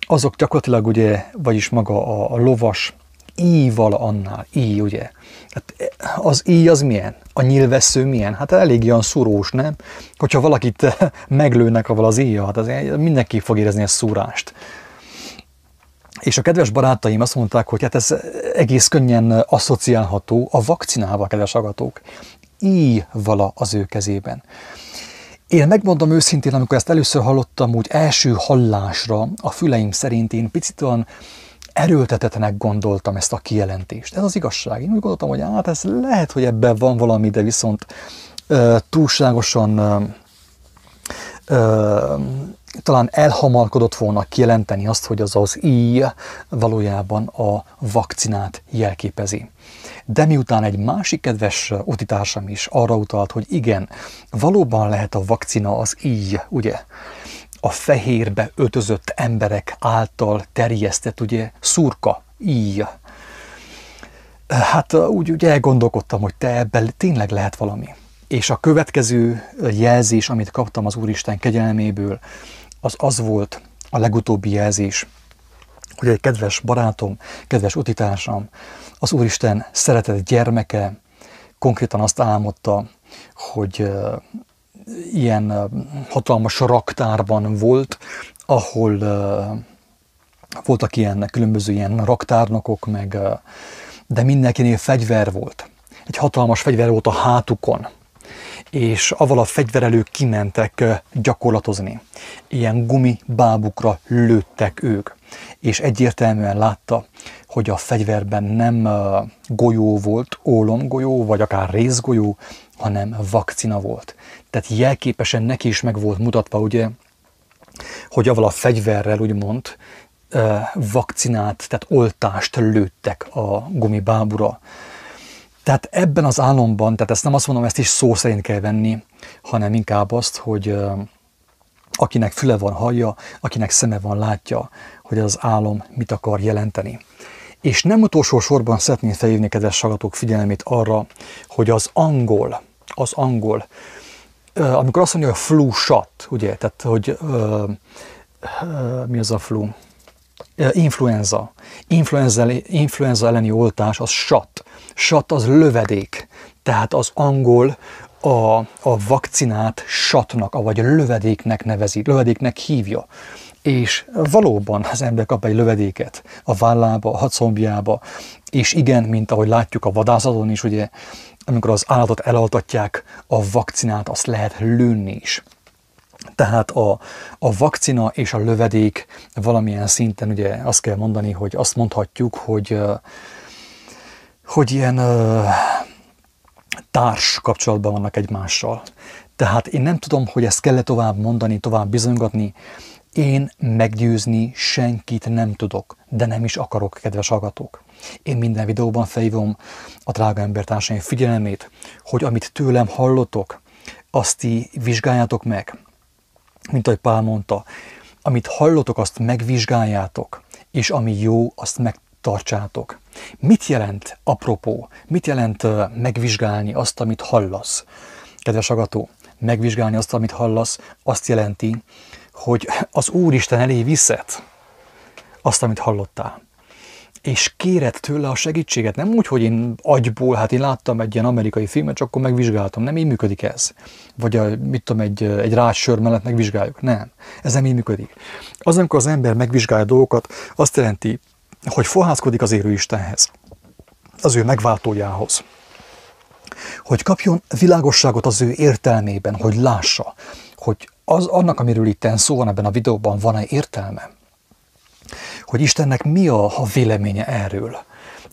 azok gyakorlatilag ugye, vagyis maga a, a lovas íval annál, í, ugye. Hát az í az milyen? A nyilvessző milyen? Hát elég olyan szúrós, nem? Hogyha valakit meglőnek avval az íja, hát az mindenki fog érezni a szúrást. És a kedves barátaim azt mondták, hogy hát ez egész könnyen asszociálható a vakcinával, kedves agatók. Í vala az ő kezében. Én megmondom őszintén, amikor ezt először hallottam, úgy első hallásra a füleim szerint én picit olyan erőltetetnek gondoltam ezt a kijelentést. Ez az igazság. Én úgy gondoltam, hogy hát ez lehet, hogy ebben van valami, de viszont uh, túlságosan uh, uh, talán elhamalkodott volna kijelenteni azt, hogy az az íj valójában a vakcinát jelképezi. De miután egy másik kedves utitársam is arra utalt, hogy igen, valóban lehet a vakcina az íj, ugye? A fehérbe ötözött emberek által terjesztett, ugye, szurka, íj. Hát úgy, úgy elgondolkodtam, hogy te ebben tényleg lehet valami. És a következő jelzés, amit kaptam az Úristen kegyelméből, az az volt a legutóbbi jelzés, hogy egy kedves barátom, kedves utitársam, az Úristen szeretett gyermeke konkrétan azt álmodta, hogy ilyen hatalmas raktárban volt, ahol voltak ilyen különböző ilyen raktárnokok, meg, de mindenkinél fegyver volt. Egy hatalmas fegyver volt a hátukon, és avval a fegyverelők kimentek gyakorlatozni. Ilyen gumibábukra lőttek ők, és egyértelműen látta, hogy a fegyverben nem golyó volt, ólomgolyó, vagy akár részgolyó, hanem vakcina volt. Tehát jelképesen neki is meg volt mutatva, ugye, hogy avval a fegyverrel, úgymond, vakcinát, tehát oltást lőttek a gumibábura. Tehát ebben az álomban, tehát ezt nem azt mondom, ezt is szó szerint kell venni, hanem inkább azt, hogy akinek füle van, hallja, akinek szeme van, látja, hogy az álom mit akar jelenteni. És nem utolsó sorban szeretném felhívni kedves sagatok figyelmét arra, hogy az angol, az angol, amikor azt mondja, hogy flu shot, ugye, tehát hogy uh, uh, mi az a flu? Influenza. Influenza, influenza elleni oltás az shot. Shot az lövedék. Tehát az angol a, a vakcinát satnak, vagy lövedéknek nevezi, lövedéknek hívja. És valóban az ember kap egy lövedéket a vállába, a hadszombjába, és igen, mint ahogy látjuk a vadászaton is, ugye, amikor az állatot elaltatják, a vakcinát azt lehet lőni is. Tehát a, a vakcina és a lövedék valamilyen szinten, ugye azt kell mondani, hogy azt mondhatjuk, hogy, hogy ilyen társ kapcsolatban vannak egymással. Tehát én nem tudom, hogy ezt kell tovább mondani, tovább bizonygatni. Én meggyőzni senkit nem tudok, de nem is akarok, kedves hallgatók. Én minden videóban felhívom a drága embertársaim figyelmét, hogy amit tőlem hallotok, azt ti vizsgáljátok meg, mint ahogy Pál mondta, amit hallotok, azt megvizsgáljátok, és ami jó, azt megtartsátok. Mit jelent apropó? Mit jelent megvizsgálni azt, amit hallasz? Kedves agató, megvizsgálni azt, amit hallasz, azt jelenti, hogy az Úristen elé viszed azt, amit hallottál és kéred tőle a segítséget. Nem úgy, hogy én agyból, hát én láttam egy ilyen amerikai filmet, csak akkor megvizsgáltam. Nem így működik ez. Vagy a, mit tudom, egy, egy rássör mellett megvizsgáljuk. Nem. Ez nem így működik. Az, amikor az ember megvizsgálja dolgokat, azt jelenti, hogy forhászkodik az érő Istenhez, az ő megváltójához. Hogy kapjon világosságot az ő értelmében, hogy lássa, hogy az, annak, amiről itt szó van ebben a videóban, van-e értelme hogy Istennek mi a, a véleménye erről.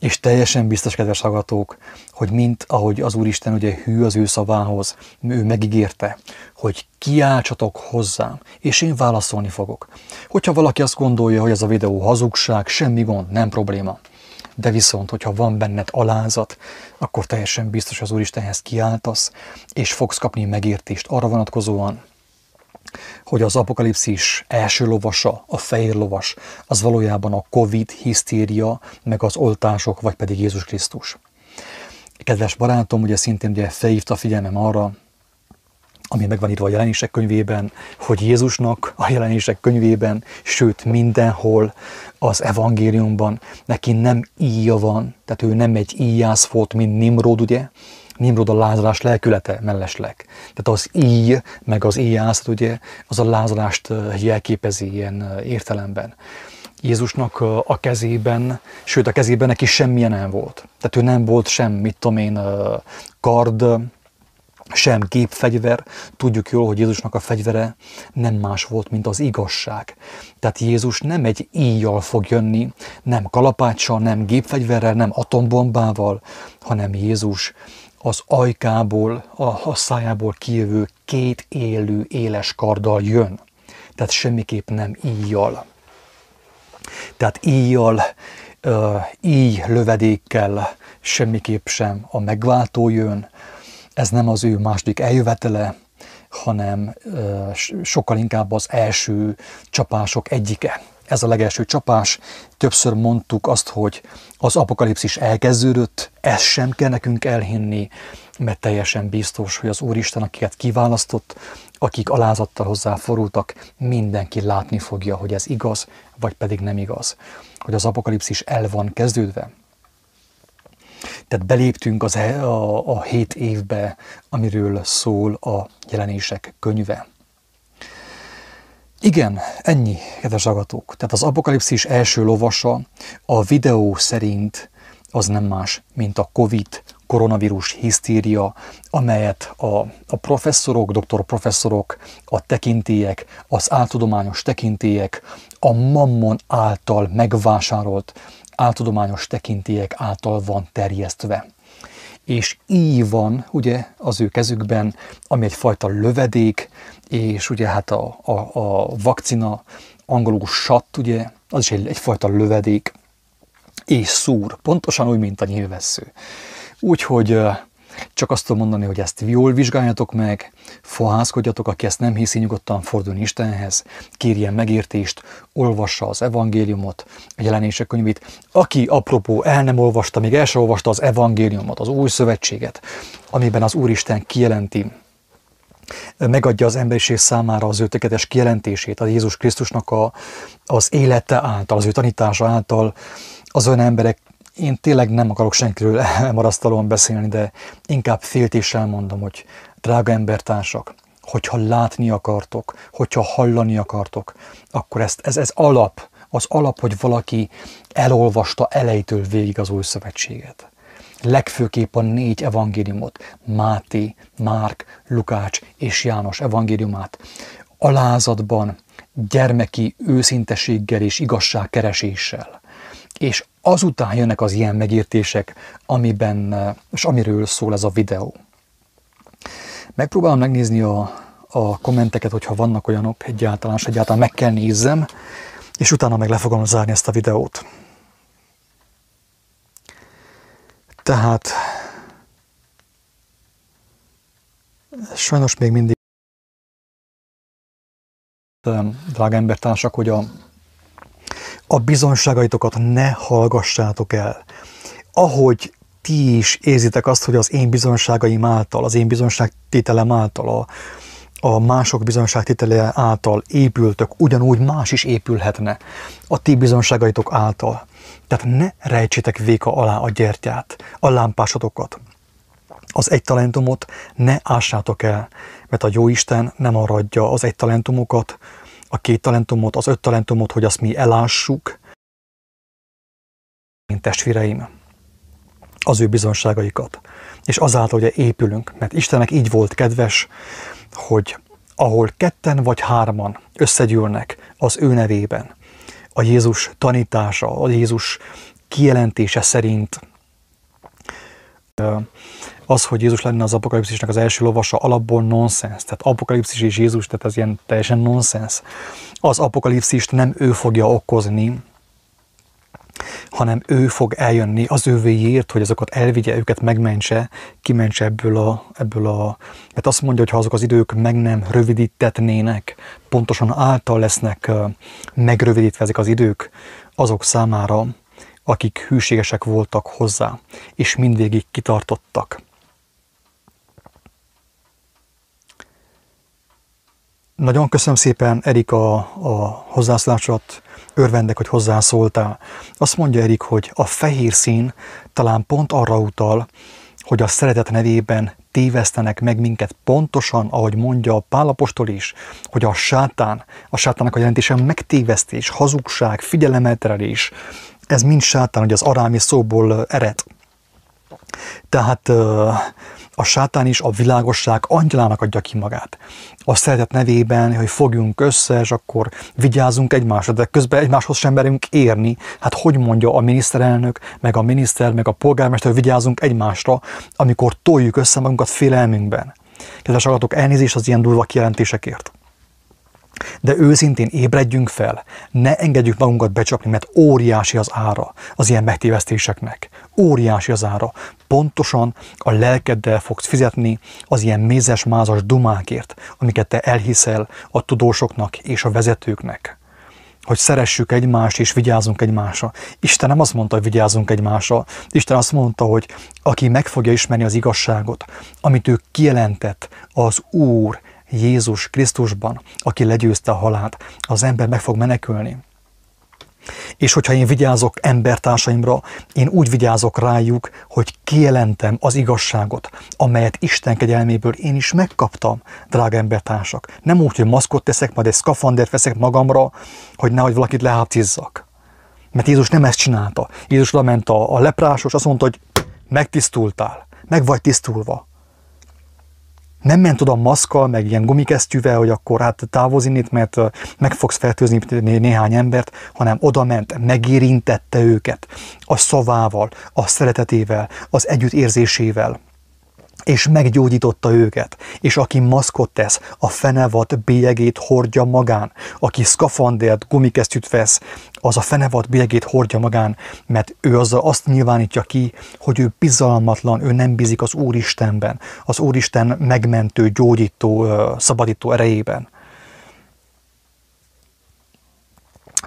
És teljesen biztos, kedves hallgatók, hogy mint ahogy az Úristen ugye hű az ő szavához, ő megígérte, hogy kiáltsatok hozzám, és én válaszolni fogok. Hogyha valaki azt gondolja, hogy ez a videó hazugság, semmi gond, nem probléma. De viszont, hogyha van benned alázat, akkor teljesen biztos az Úristenhez kiáltasz, és fogsz kapni megértést arra vonatkozóan, hogy az apokalipszis első lovasa, a fehér lovas, az valójában a Covid, hisztéria, meg az oltások, vagy pedig Jézus Krisztus. Kedves barátom, ugye szintén ugye felhívta a figyelmem arra, ami megvan írva a jelenések könyvében, hogy Jézusnak a jelenések könyvében, sőt mindenhol az evangéliumban neki nem íja van, tehát ő nem egy íjász volt, mint Nimrod, ugye, Nimrod a lázadás lelkülete mellesleg. Tehát az íj, meg az íjászat, ugye, az a lázadást jelképezi ilyen értelemben. Jézusnak a kezében, sőt a kezében neki semmilyen nem volt. Tehát ő nem volt sem, mit tudom én, kard, sem gépfegyver. Tudjuk jól, hogy Jézusnak a fegyvere nem más volt, mint az igazság. Tehát Jézus nem egy íjjal fog jönni, nem kalapáccsal, nem gépfegyverrel, nem atombombával, hanem Jézus az ajkából, a, a szájából kijövő két élő, éles karddal jön. tehát semmiképp nem íjjal. Tehát íjjal, íj lövedékkel semmiképp sem a megváltó jön, ez nem az ő második eljövetele, hanem sokkal inkább az első csapások egyike. Ez a legelső csapás. Többször mondtuk azt, hogy az apokalipszis elkezdődött, ezt sem kell nekünk elhinni, mert teljesen biztos, hogy az Úristen, akiket kiválasztott, akik alázattal hozzáforultak, mindenki látni fogja, hogy ez igaz, vagy pedig nem igaz. Hogy az apokalipszis el van kezdődve. Tehát beléptünk az, e, a, a hét évbe, amiről szól a jelenések könyve. Igen, ennyi, kedves agatók. Tehát az apokalipszis első lovasa a videó szerint az nem más, mint a COVID, koronavírus hisztéria, amelyet a, a professzorok, doktorprofesszorok, a tekintélyek, az áltudományos tekintélyek, a mammon által megvásárolt áltudományos tekintélyek által van terjesztve. És így van ugye az ő kezükben, ami egyfajta lövedék, és ugye hát a, a, a vakcina, angolul sat, ugye, az is egy, egyfajta lövedék, és szúr, pontosan úgy, mint a nyilvessző. Úgyhogy csak azt tudom mondani, hogy ezt jól vizsgáljatok meg, fohászkodjatok, aki ezt nem hiszi, nyugodtan fordulni Istenhez, kérjen megértést, olvassa az evangéliumot, a jelenések könyvét. Aki, apropó, el nem olvasta, még el sem olvasta az evangéliumot, az új szövetséget, amiben az Úristen kijelenti, megadja az emberiség számára az ő tökéletes kijelentését, a Jézus Krisztusnak a, az élete által, az ő tanítása által, az olyan emberek én tényleg nem akarok senkiről elmarasztalóan beszélni, de inkább féltéssel mondom, hogy drága embertársak, hogyha látni akartok, hogyha hallani akartok, akkor ezt, ez, ez alap, az alap, hogy valaki elolvasta elejtől végig az új szövetséget. Legfőképp a négy evangéliumot, Máté, Márk, Lukács és János evangéliumát, alázatban, gyermeki őszinteséggel és igazságkereséssel. És azután jönnek az ilyen megértések, amiben, és amiről szól ez a videó. Megpróbálom megnézni a, a kommenteket, hogyha vannak olyanok egyáltalán, és egyáltalán meg kell nézzem, és utána meg le fogom zárni ezt a videót. Tehát sajnos még mindig drága embertársak, hogy a a bizonságaitokat ne hallgassátok el. Ahogy ti is érzitek azt, hogy az én bizonságaim által, az én bizonságtételem által, a, a mások bizonságtétele által épültök, ugyanúgy más is épülhetne a ti bizonságaitok által. Tehát ne rejtsétek véka alá a gyertyát, a lámpásotokat. Az egy talentumot ne ássátok el, mert a Jóisten nem aradja az egy talentumokat, a két talentumot, az öt talentumot, hogy azt mi elássuk, mint testvéreim, az ő bizonságaikat. És azáltal ugye épülünk, mert Istennek így volt kedves, hogy ahol ketten vagy hárman összegyűlnek az ő nevében, a Jézus tanítása, a Jézus kijelentése szerint az, hogy Jézus lenne az apokalipszisnek az első lovasa, alapból nonsens. Tehát apokalipszis és Jézus, tehát ez ilyen teljesen nonsens. Az apokalipszist nem ő fogja okozni, hanem ő fog eljönni az ővéért, hogy azokat elvigye, őket megmentse, kimentse ebből a, ebből a... Mert azt mondja, hogy ha azok az idők meg nem rövidítetnének, pontosan által lesznek megrövidítve ezek az idők, azok számára, akik hűségesek voltak hozzá, és mindvégig kitartottak. Nagyon köszönöm szépen, Erik, a, a hozzászólásot, örvendek, hogy hozzászóltál. Azt mondja Erik, hogy a fehér szín talán pont arra utal, hogy a szeretet nevében tévesztenek meg minket pontosan, ahogy mondja a Pálapostól is, hogy a sátán, a sátának a jelentése megtévesztés, hazugság, figyelemelterelés, ez mind sátán, hogy az arámi szóból ered. Tehát a sátán is a világosság angyalának adja ki magát. A szeretet nevében, hogy fogjunk össze, és akkor vigyázunk egymásra, de közben egymáshoz sem merünk érni. Hát hogy mondja a miniszterelnök, meg a miniszter, meg a polgármester, hogy vigyázunk egymásra, amikor toljuk össze magunkat félelmünkben. Kedves agatok, elnézést az ilyen durva kijelentésekért. De őszintén ébredjünk fel, ne engedjük magunkat becsapni, mert óriási az ára az ilyen megtévesztéseknek. Óriási az ára. Pontosan a lelkeddel fogsz fizetni az ilyen mézes-mázas dumákért, amiket te elhiszel a tudósoknak és a vezetőknek hogy szeressük egymást és vigyázzunk egymásra. Isten nem azt mondta, hogy vigyázzunk egymásra. Isten azt mondta, hogy aki meg fogja ismerni az igazságot, amit ő kijelentett, az Úr Jézus Krisztusban, aki legyőzte a halált, az ember meg fog menekülni. És hogyha én vigyázok embertársaimra, én úgy vigyázok rájuk, hogy kijelentem az igazságot, amelyet Isten kegyelméből én is megkaptam, drága embertársak. Nem úgy, hogy maszkot teszek, majd egy szkafandert veszek magamra, hogy nehogy valakit lehápcizzak. Mert Jézus nem ezt csinálta. Jézus lement a, a leprásos, azt mondta, hogy megtisztultál, meg vagy tisztulva nem ment oda maszkal, meg ilyen gumikesztyűvel, hogy akkor hát távozni itt, mert meg fogsz fertőzni néhány embert, hanem oda ment, megérintette őket a szavával, a szeretetével, az együttérzésével és meggyógyította őket, és aki maszkot tesz, a fenevat bélyegét hordja magán, aki szkafandert, gumikesztyűt vesz, az a fenevat bélyegét hordja magán, mert ő azzal azt nyilvánítja ki, hogy ő bizalmatlan, ő nem bízik az Úristenben, az Úristen megmentő, gyógyító, szabadító erejében.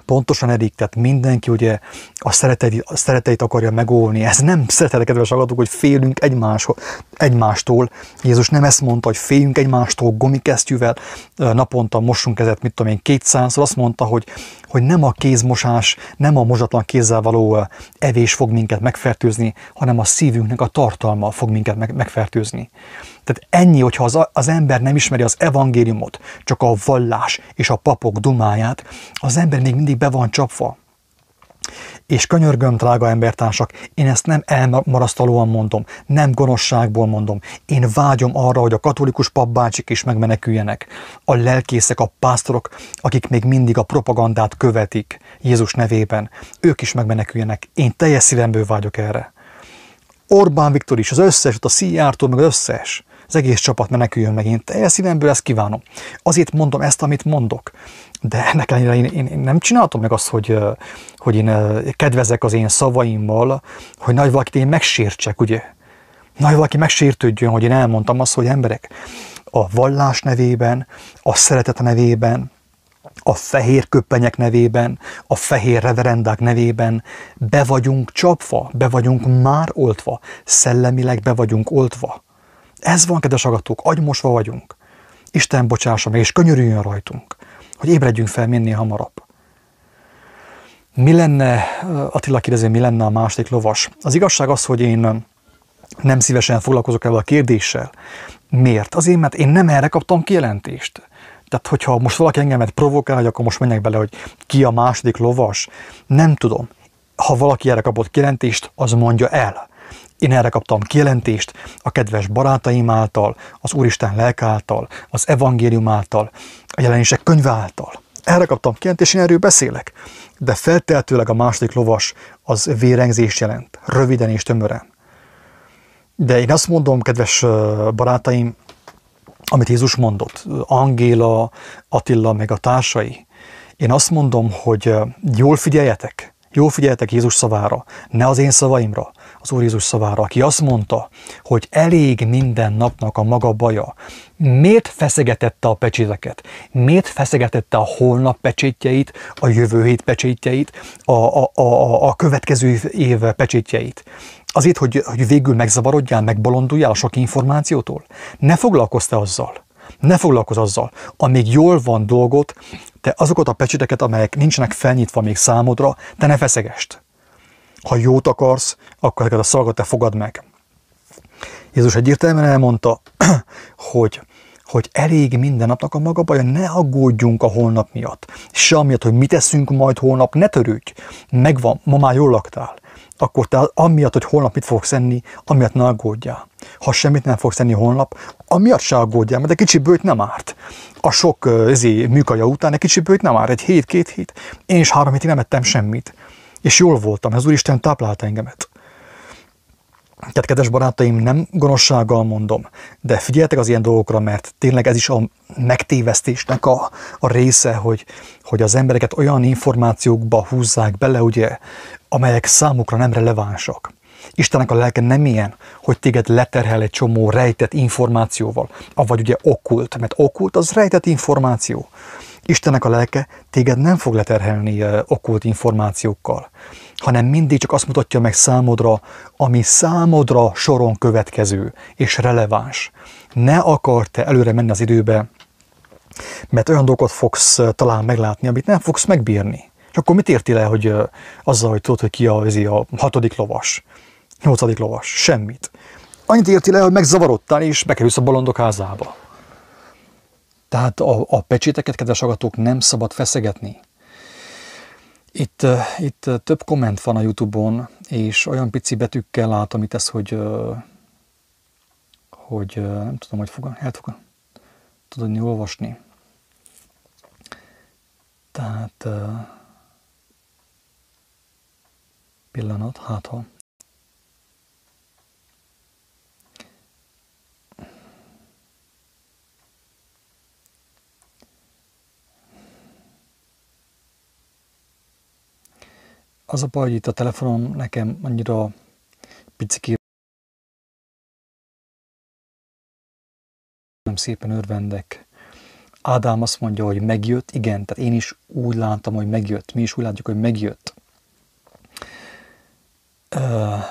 Pontosan edik, tehát mindenki ugye a szereteit, a szereteit akarja megóvni. Ez nem szeretetek, kedves hallgatók, hogy félünk egymás, egymástól. Jézus nem ezt mondta, hogy féljünk egymástól gumikesztyűvel, naponta mossunk kezet, mit tudom én, kétszázszor. Azt mondta, hogy, hogy nem a kézmosás, nem a mozatlan kézzel való evés fog minket megfertőzni, hanem a szívünknek a tartalma fog minket meg, megfertőzni. Tehát ennyi, hogyha az, az ember nem ismeri az evangéliumot, csak a vallás és a papok dumáját, az ember még mindig be van csapva. És könyörgöm, drága embertársak, én ezt nem elmarasztalóan mondom, nem gonoszságból mondom. Én vágyom arra, hogy a katolikus papbácsik is megmeneküljenek. A lelkészek, a pásztorok, akik még mindig a propagandát követik Jézus nevében, ők is megmeneküljenek. Én teljes szívemből vágyok erre. Orbán Viktor is, az összes, a Szijjártól, meg az összes az egész csapat meneküljön meg. Én teljes szívemből ezt kívánom. Azért mondom ezt, amit mondok. De ennek ellenére én, én, én nem csináltam meg azt, hogy, hogy én kedvezek az én szavaimmal, hogy nagy valakit én megsértsek, ugye? Nagy valaki megsértődjön, hogy én elmondtam azt, hogy emberek, a vallás nevében, a szeretet nevében, a fehér köppenyek nevében, a fehér reverendák nevében be vagyunk csapva, be vagyunk már oltva, szellemileg be vagyunk oltva. Ez van, kedves agatók, agymosva vagyunk. Isten bocsássa meg, és könyörüljön rajtunk, hogy ébredjünk fel minél hamarabb. Mi lenne, Attila kérdezi, mi lenne a második lovas? Az igazság az, hogy én nem szívesen foglalkozok ezzel a kérdéssel. Miért? Azért, mert én nem erre kaptam kijelentést. Tehát, hogyha most valaki engemet provokál, hogy akkor most menjek bele, hogy ki a második lovas, nem tudom. Ha valaki erre kapott kijelentést, az mondja el. Én erre kaptam kijelentést a kedves barátaim által, az Úristen lelke által, az evangélium által, a jelenések könyve által. Erre kaptam kijelentést, én erről beszélek. De felteltőleg a második lovas az vérengzés jelent, röviden és tömören. De én azt mondom, kedves barátaim, amit Jézus mondott, Angéla, Attila, meg a társai, én azt mondom, hogy jól figyeljetek, jól figyeljetek Jézus szavára, ne az én szavaimra, az Úr Jézus szavára, aki azt mondta, hogy elég minden napnak a maga baja. Miért feszegetette a pecséteket? Miért feszegetette a holnap pecsétjeit, a jövő hét pecsétjeit, a, a, a, a következő év pecsétjeit? Azért, hogy, hogy végül megzavarodjál, megbolonduljál a sok információtól? Ne foglalkozz azzal. Ne foglalkozz azzal. Amíg jól van dolgot, te azokat a pecséteket, amelyek nincsenek felnyitva még számodra, te ne feszegest. Ha jót akarsz, akkor ezeket a szavakat te fogad meg. Jézus egyértelműen elmondta, hogy, hogy elég minden napnak a maga baja, ne aggódjunk a holnap miatt. Se amiatt, hogy mit teszünk majd holnap, ne törődj. Megvan, ma már jól laktál. Akkor te amiatt, hogy holnap mit fogsz enni, amiatt ne aggódjál. Ha semmit nem fogsz enni holnap, amiatt se aggódjál, mert egy kicsi bőt nem árt. A sok uh, műkaja után egy kicsi bőt nem árt, egy hét, két hét. Én is három hétig nem ettem semmit és jól voltam, az Úristen táplálta engemet. tehát, kedves barátaim, nem gonoszsággal mondom, de figyeljetek az ilyen dolgokra, mert tényleg ez is a megtévesztésnek a, a része, hogy, hogy az embereket olyan információkba húzzák bele, ugye, amelyek számukra nem relevánsak. Istennek a lelke nem ilyen, hogy téged leterhel egy csomó rejtett információval, avagy ugye okkult, mert okkult az rejtett információ. Istennek a lelke téged nem fog leterhelni okkult információkkal, hanem mindig csak azt mutatja meg számodra, ami számodra soron következő és releváns. Ne akar te előre menni az időbe, mert olyan dolgokat fogsz talán meglátni, amit nem fogsz megbírni. És akkor mit érti le, hogy azzal, hogy tudod, hogy ki a, a hatodik lovas, nyolcadik lovas? Semmit. Annyit érti le, hogy megzavarodtál, és bekerülsz a bolondok házába. Tehát a, a pecséteket, kedves agatók, nem szabad feszegetni. Itt, itt több komment van a Youtube-on, és olyan pici betűkkel látom itt ezt, hogy, hogy nem tudom, hogy fog, el fog tudni olvasni. Tehát pillanat, hát ha. Az a baj, hogy itt a telefonom nekem annyira piciki nem szépen örvendek. Ádám azt mondja, hogy megjött, igen, tehát én is úgy láttam, hogy megjött, mi is úgy látjuk, hogy megjött. Uh,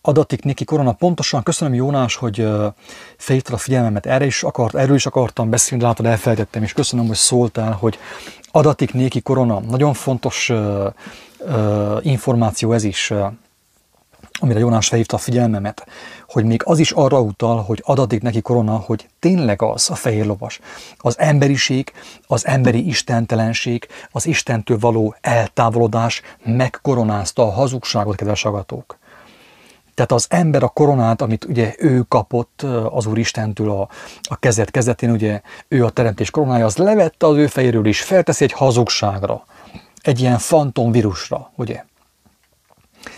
adatik neki korona. Pontosan köszönöm Jónás, hogy uh, felhívtad a figyelmemet. Erre is akart, erről is akartam beszélni, látod, elfelejtettem, és köszönöm, hogy szóltál, hogy adatik néki korona. Nagyon fontos uh, uh, információ ez is, uh, amire Jónás felhívta a figyelmemet, hogy még az is arra utal, hogy adatik neki korona, hogy tényleg az a fehér lovas. Az emberiség, az emberi istentelenség, az Istentől való eltávolodás megkoronázta a hazugságot, kedves agatók. Tehát az ember a koronát, amit ugye ő kapott az Úristentől a, a kezet kezdetén, ugye ő a teremtés koronája, az levette az ő fejéről is, felteszi egy hazugságra, egy ilyen fantomvírusra, ugye?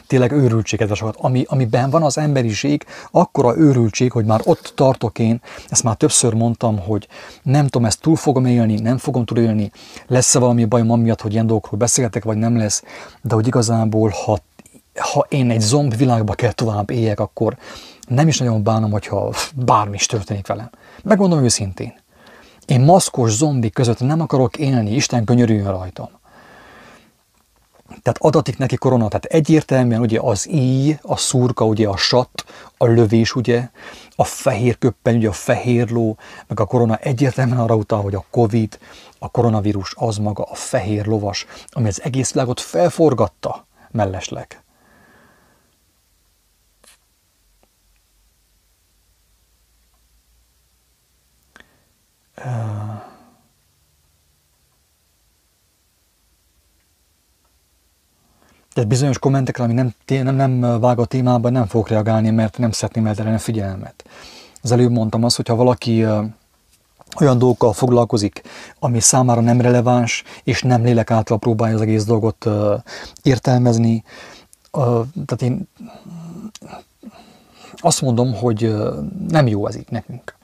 Tényleg őrültség, kedves ami, amiben van az emberiség, akkora őrültség, hogy már ott tartok én, ezt már többször mondtam, hogy nem tudom, ezt túl fogom élni, nem fogom túl élni, lesz-e valami bajom amiatt, hogy ilyen dolgokról beszélgetek, vagy nem lesz, de hogy igazából, ha ha én egy zomb világba kell tovább éljek, akkor nem is nagyon bánom, hogyha bármi is történik velem. Megmondom őszintén. Én maszkos zombi között nem akarok élni, Isten könyörüljön rajtam. Tehát adatik neki korona, tehát egyértelműen ugye az íj, a szurka, ugye a sat, a lövés, ugye, a fehér köppen, ugye a fehér ló, meg a korona egyértelműen arra utal, hogy a Covid, a koronavírus az maga a fehér lovas, ami az egész világot felforgatta mellesleg. Tehát bizonyos kommentekre, ami nem, nem, nem vág a témában, nem fogok reagálni, mert nem szeretném elterelni a figyelmet. Az előbb mondtam azt, hogyha valaki olyan dolgokkal foglalkozik, ami számára nem releváns, és nem lélek által próbálja az egész dolgot értelmezni. Tehát én azt mondom, hogy nem jó ez így nekünk.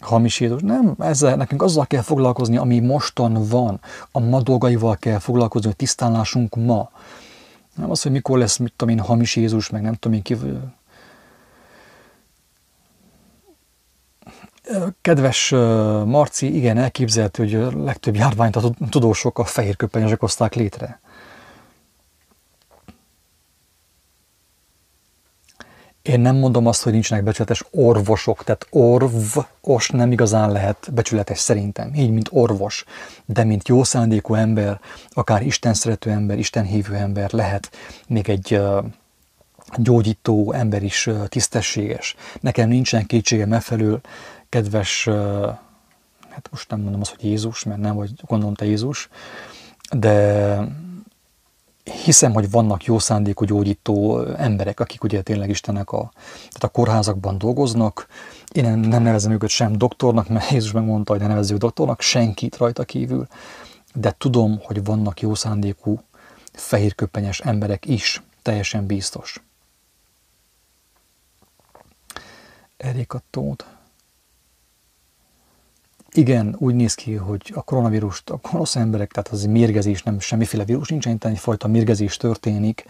Hamis Jézus. Nem, ezzel nekünk azzal kell foglalkozni, ami mostan van. A ma dolgaival kell foglalkozni, hogy tisztánlásunk ma. Nem az, hogy mikor lesz, mit tudom én, hamis Jézus, meg nem tudom én ki. Kedves Marci, igen, elképzelhető, hogy a legtöbb járványt a tudósok a fehér köpenyesek hozták létre. Én nem mondom azt, hogy nincsenek becsületes orvosok, tehát orvos nem igazán lehet becsületes szerintem, így, mint orvos, de mint jó szándékú ember, akár Isten szerető ember, Isten hívő ember lehet. Még egy gyógyító ember is tisztességes. Nekem nincsen kétségem e felől, kedves, hát most nem mondom azt, hogy Jézus, mert nem vagy gondolom te Jézus, de hiszem, hogy vannak jó szándékú gyógyító emberek, akik ugye tényleg Istennek a, tehát a kórházakban dolgoznak. Én nem nevezem őket sem doktornak, mert Jézus megmondta, hogy ne nevezzük doktornak, senkit rajta kívül, de tudom, hogy vannak jó szándékú fehérköpenyes emberek is, teljesen biztos. Erika Tóth. Igen, úgy néz ki, hogy a koronavírust a gonosz emberek, tehát az mérgezés, nem semmiféle vírus nincsen, itt egyfajta mérgezés történik,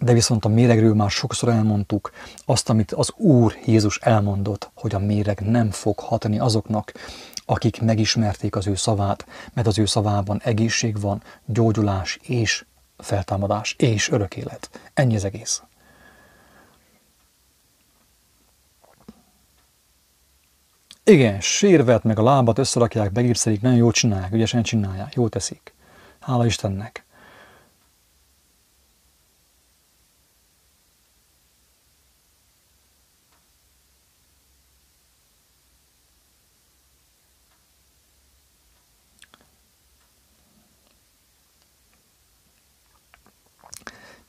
de viszont a méregről már sokszor elmondtuk azt, amit az Úr Jézus elmondott, hogy a méreg nem fog hatani azoknak, akik megismerték az ő szavát, mert az ő szavában egészség van, gyógyulás és feltámadás és örök élet. Ennyi az egész. Igen, sérvet meg a lábat összerakják, begipszelik, nagyon jól csinálják, ügyesen csinálják, jól teszik. Hála Istennek.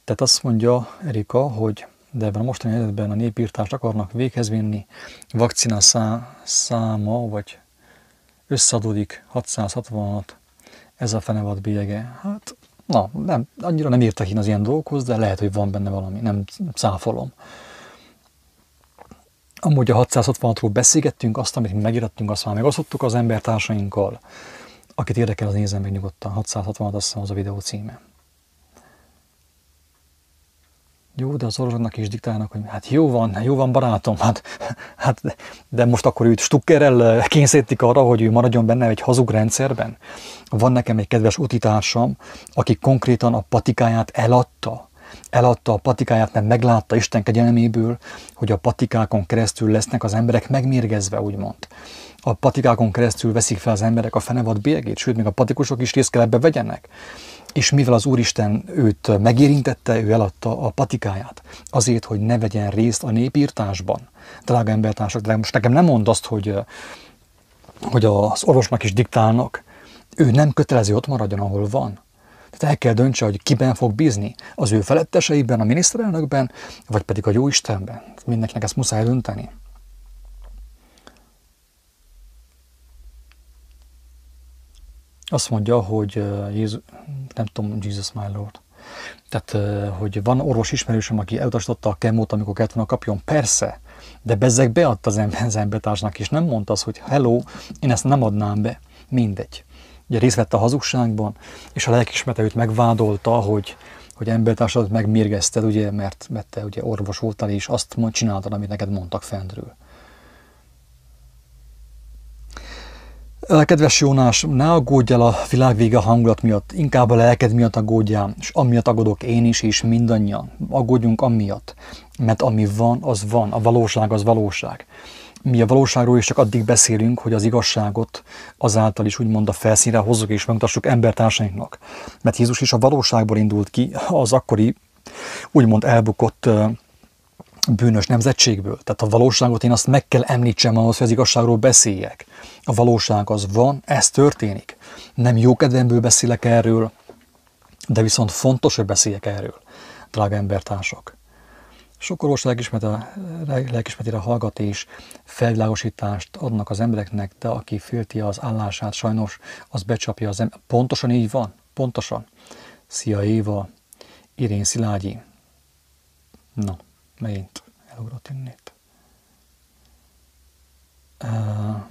Tehát azt mondja Erika, hogy de ebben a mostani helyzetben a népírtást akarnak véghez vinni, vakcina szá, száma, vagy összeadódik 666, ez a fenevad bélyege. Hát, na, nem, annyira nem értek én az ilyen dolgokhoz, de lehet, hogy van benne valami, nem száfolom. Amúgy a 666-ról beszélgettünk, azt, amit mi megírattünk, azt már megosztottuk az embertársainkkal. Akit érdekel, az nézzen meg nyugodtan. 666, azt hiszem az a videó címe. Jó, de az orvosoknak is diktálnak, hogy hát jó van, jó van barátom, hát, hát de most akkor őt stukkerrel kényszerítik arra, hogy ő maradjon benne egy hazug rendszerben. Van nekem egy kedves utitársam, aki konkrétan a patikáját eladta, eladta a patikáját, mert meglátta Isten kegyeleméből, hogy a patikákon keresztül lesznek az emberek megmérgezve, úgymond. A patikákon keresztül veszik fel az emberek a fenevad bélyegét, sőt, még a patikusok is részt kell ebbe vegyenek és mivel az Úristen őt megérintette, ő eladta a patikáját azért, hogy ne vegyen részt a népírtásban. Drága embertársak, de most nekem nem mond azt, hogy, hogy az orvosnak is diktálnak. Ő nem kötelező ott maradjon, ahol van. Tehát el kell döntse, hogy kiben fog bízni. Az ő feletteseiben, a miniszterelnökben, vagy pedig a Jóistenben. Mindenkinek ezt muszáj dönteni. Azt mondja, hogy Jézus, nem tudom, Jesus my Lord. Tehát, hogy van orvos ismerősöm, aki elutasította a kemót, amikor kellett volna kapjon. Persze, de bezzeg beadta az, ember, az embertársnak, és nem mondta az, hogy hello, én ezt nem adnám be. Mindegy. Ugye részt vett a hazugságban, és a lelkismete őt megvádolta, hogy, hogy embertársadat megmérgezted, ugye, mert, mert te ugye orvos voltál, és azt csináltad, amit neked mondtak fentről. Kedves Jónás, ne aggódj el a világ vége hangulat miatt, inkább a lelked miatt aggódjál, és amiatt aggódok én is, és mindannyian. Aggódjunk amiatt, mert ami van, az van, a valóság az valóság. Mi a valóságról is csak addig beszélünk, hogy az igazságot azáltal is úgymond a felszínre hozzuk és megmutassuk embertársainknak. Mert Jézus is a valóságból indult ki, az akkori úgymond elbukott bűnös nemzetségből. Tehát a valóságot én azt meg kell említsem ahhoz, hogy az igazságról beszéljek. A valóság az van, ez történik. Nem jó kedvemből beszélek erről, de viszont fontos, hogy beszéljek erről, drága embertársak. Sok orvos lelkismetére hallgat és felvilágosítást adnak az embereknek, de aki félti az állását, sajnos az becsapja az ember. Pontosan így van? Pontosan. Szia Éva, Irén Szilágyi. Na, megint elugrott innét. Uh,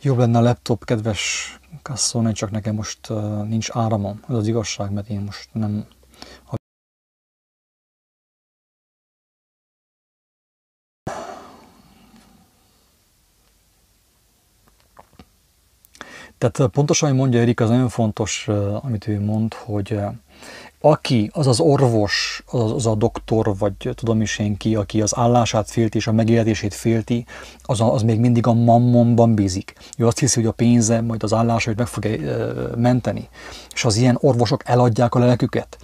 jobb lenne a laptop, kedves Kasszóni, csak nekem most uh, nincs áramom. Ez az igazság, mert én most nem Tehát pontosan, hogy mondja Erik, az nagyon fontos, amit ő mond, hogy aki, az az orvos, az, az a doktor, vagy tudom is én ki, aki az állását félti és a megélhetését félti, az, a, az még mindig a mammonban bízik. Ő azt hiszi, hogy a pénze, majd az állása, hogy meg fogja menteni. És az ilyen orvosok eladják a lelküket.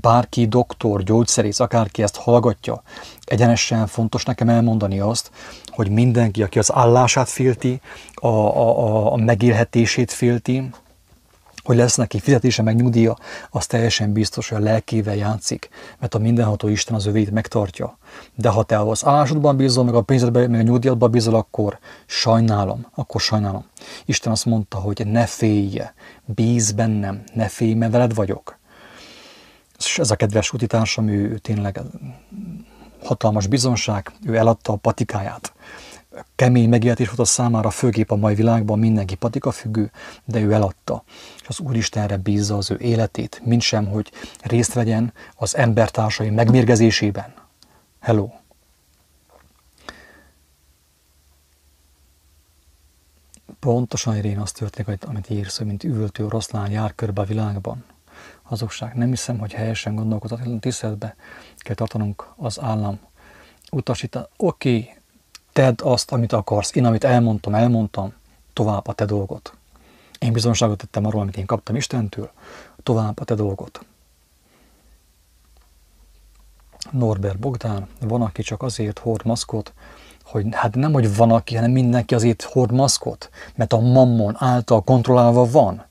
Bárki doktor, gyógyszerész, akárki ezt hallgatja, egyenesen fontos nekem elmondani azt, hogy mindenki, aki az állását félti, a, a, a, megélhetését félti, hogy lesz neki fizetése meg nyugdíja, az teljesen biztos, hogy a lelkével játszik, mert a mindenható Isten az övét megtartja. De ha te az állásodban bízol, meg a pénzedben, meg a nyugdíjadban bízol, akkor sajnálom, akkor sajnálom. Isten azt mondta, hogy ne félj, bíz bennem, ne félj, mert veled vagyok. És ez a kedves utitársam, ő, ő tényleg hatalmas bizonság, ő eladta a patikáját kemény megéltés volt a számára, főképp a mai világban mindenki patika függő, de ő eladta. És az Úristenre bízza az ő életét, mint sem, hogy részt vegyen az embertársai megmérgezésében. Hello! Pontosan Irén azt történik, amit írsz, hogy mint üvöltő oroszlán jár körbe a világban. Hazugság. Nem hiszem, hogy helyesen gondolkodhat, tiszteletbe kell tartanunk az állam utasítani. Oké, okay, tedd azt, amit akarsz. Én, amit elmondtam, elmondtam, tovább a te dolgot. Én bizonságot tettem arról, amit én kaptam Istentől, tovább a te dolgot. Norbert Bogdán, van, aki csak azért hord maszkot, hogy hát nem, hogy van, aki, hanem mindenki azért hord maszkot, mert a mammon által kontrollálva van.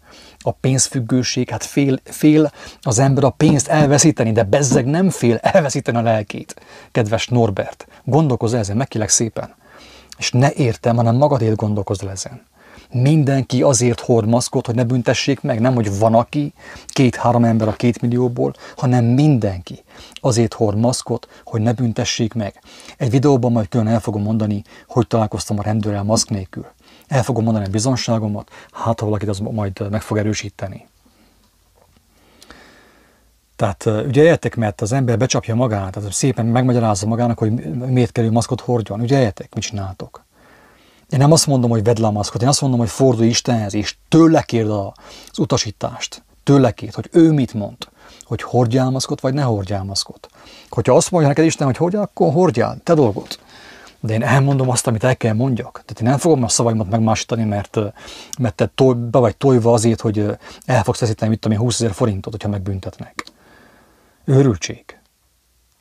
A pénzfüggőség, hát fél, fél az ember a pénzt elveszíteni, de bezzeg nem fél elveszíteni a lelkét. Kedves Norbert, gondolkozz ezen, megkélek szépen. És ne értem, hanem magadért gondolkozz ezen. Mindenki azért hord maszkot, hogy ne büntessék meg, nem, hogy van aki, két-három ember a két millióból, hanem mindenki azért hord maszkot, hogy ne büntessék meg. Egy videóban majd külön el fogom mondani, hogy találkoztam a rendőrrel maszk nélkül. El fogom mondani a bizonságomat, hát ha valakit az majd meg fog erősíteni. Tehát ugye értek, mert az ember becsapja magát, tehát szépen megmagyarázza magának, hogy miért kell maszkot hordjon. Ugye értek, mit csináltok? Én nem azt mondom, hogy vedd le a maszkot, én azt mondom, hogy fordulj Istenhez, és tőle kérd az utasítást. Tőle kérd, hogy ő mit mond. Hogy hordjál maszkot, vagy ne hordjál maszkot. Hogyha azt mondja neked Isten, hogy hordjál, akkor hordjál, te dolgot. De én elmondom azt, amit el kell mondjak. Tehát én nem fogom a szavaimat megmásítani, mert, mert te toj, be vagy tojva azért, hogy el fogsz veszíteni, mit tudom én, 20 ezer forintot, hogyha megbüntetnek. Őrültség.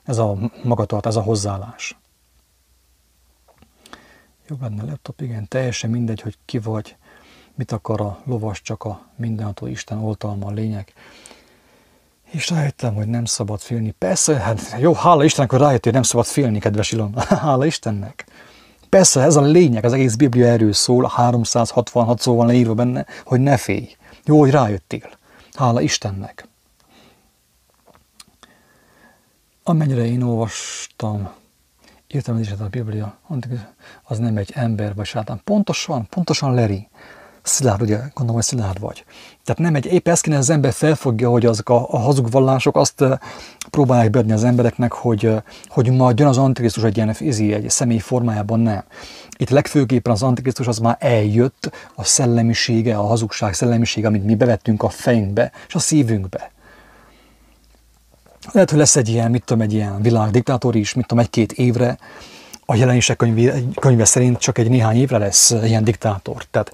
Ez a magatart, ez a hozzáállás. Jobb lenne laptop, igen, teljesen mindegy, hogy ki vagy, mit akar a lovas, csak a mindenható Isten oltalma a lényeg. És rájöttem, hogy nem szabad félni. Persze, hát jó, hála Istennek, hogy rájött, hogy nem szabad félni, kedves Ilon. hála Istennek. Persze, ez a lényeg, az egész Biblia erről szól, 366 szó van leírva benne, hogy ne félj. Jó, hogy rájöttél. Hála Istennek. Amennyire én olvastam, is a Biblia, az nem egy ember vagy sátán. Pontosan, pontosan Leri. Szilárd, ugye, gondolom, hogy szilárd vagy. Tehát nem egy, épp ezt kéne az ember felfogja, hogy azok a, a hazug vallások azt próbálják beadni az embereknek, hogy, hogy majd jön az Antikrisztus egy ilyen fizi, egy személy formájában, nem. Itt legfőképpen az Antikrisztus az már eljött a szellemisége, a hazugság szellemisége, amit mi bevettünk a fejünkbe és a szívünkbe. Lehet, hogy lesz egy ilyen, mit tudom, egy ilyen világdiktátor is, mit tudom, egy-két évre, a jelenések könyve, könyve szerint csak egy néhány évre lesz ilyen diktátor. Tehát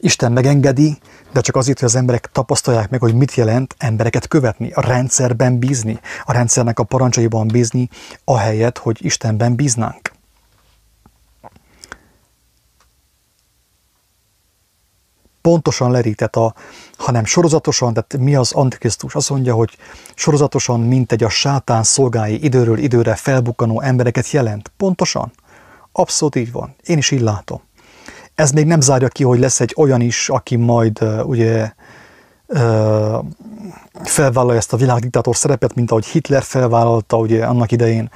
Isten megengedi, de csak azért, hogy az emberek tapasztalják meg, hogy mit jelent embereket követni, a rendszerben bízni, a rendszernek a parancsaiban bízni, ahelyett, hogy Istenben bíznánk. pontosan lerített, a, hanem sorozatosan, tehát mi az Antikrisztus? Azt mondja, hogy sorozatosan, mint egy a sátán szolgái időről időre felbukkanó embereket jelent. Pontosan. Abszolút így van. Én is így látom. Ez még nem zárja ki, hogy lesz egy olyan is, aki majd ugye felvállalja ezt a világdiktátor szerepet, mint ahogy Hitler felvállalta ugye annak idején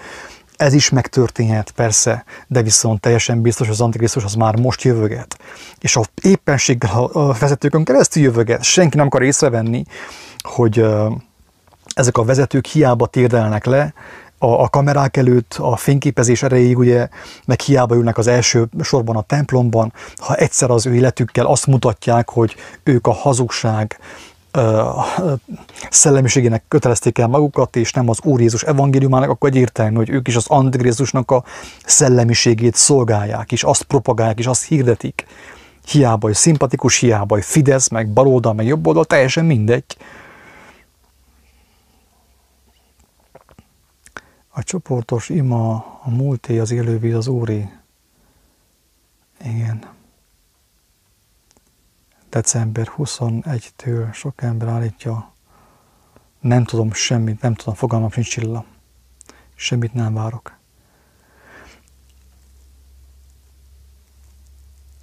ez is megtörténhet, persze, de viszont teljesen biztos, hogy az Antikrisztus az már most jövöget. És a éppenséggel a vezetőkön keresztül jövöget. Senki nem akar észrevenni, hogy ezek a vezetők hiába térdelnek le, a, a kamerák előtt, a fényképezés erejéig, ugye, meg hiába ülnek az első sorban a templomban, ha egyszer az ő életükkel azt mutatják, hogy ők a hazugság, szellemiségének kötelezték el magukat, és nem az Úr Jézus evangéliumának, akkor egyértelmű, hogy ők is az Antikrisztusnak a szellemiségét szolgálják, és azt propagálják, és azt hirdetik. Hiába, hogy szimpatikus, hiába, hogy Fidesz, meg baloldal, meg jobboldal, teljesen mindegy. A csoportos ima, a múlté, az élővíz, az úré. Igen. december 21-től sok ember állítja, nem tudom semmit, nem tudom, fogalmam sincs csilla. Semmit nem várok.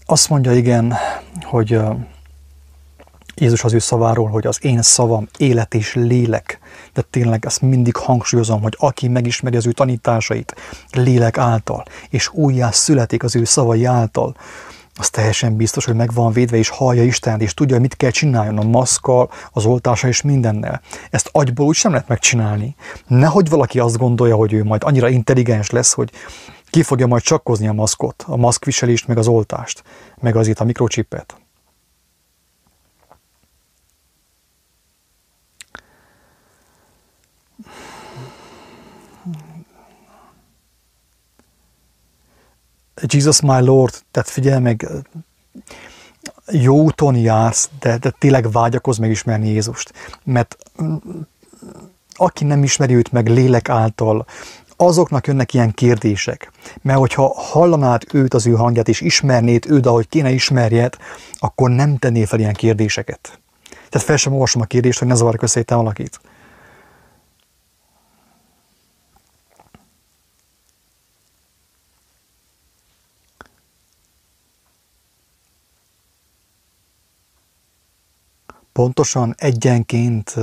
Azt mondja igen, hogy Jézus az ő szaváról, hogy az én szavam élet és lélek. De tényleg ezt mindig hangsúlyozom, hogy aki megismeri az ő tanításait lélek által, és újjá születik az ő szavai által, az teljesen biztos, hogy meg van védve, és hallja Isten, és tudja, mit kell csináljon a maszkkal, az oltása és mindennel. Ezt agyból úgy sem lehet megcsinálni. Nehogy valaki azt gondolja, hogy ő majd annyira intelligens lesz, hogy ki fogja majd csakkozni a maszkot, a maszkviselést, meg az oltást, meg az itt a mikrocsipet. Jesus my Lord, tehát figyelj meg, jó úton jársz, de, de tényleg vágyakoz megismerni Jézust. Mert mm, aki nem ismeri őt meg lélek által, azoknak jönnek ilyen kérdések. Mert hogyha hallanád őt, az ő hangját, és ismernéd őt, ahogy kéne ismerjed, akkor nem tennél fel ilyen kérdéseket. Tehát fel sem olvasom a kérdést, hogy ne zavarjuk össze valakit. Pontosan egyenként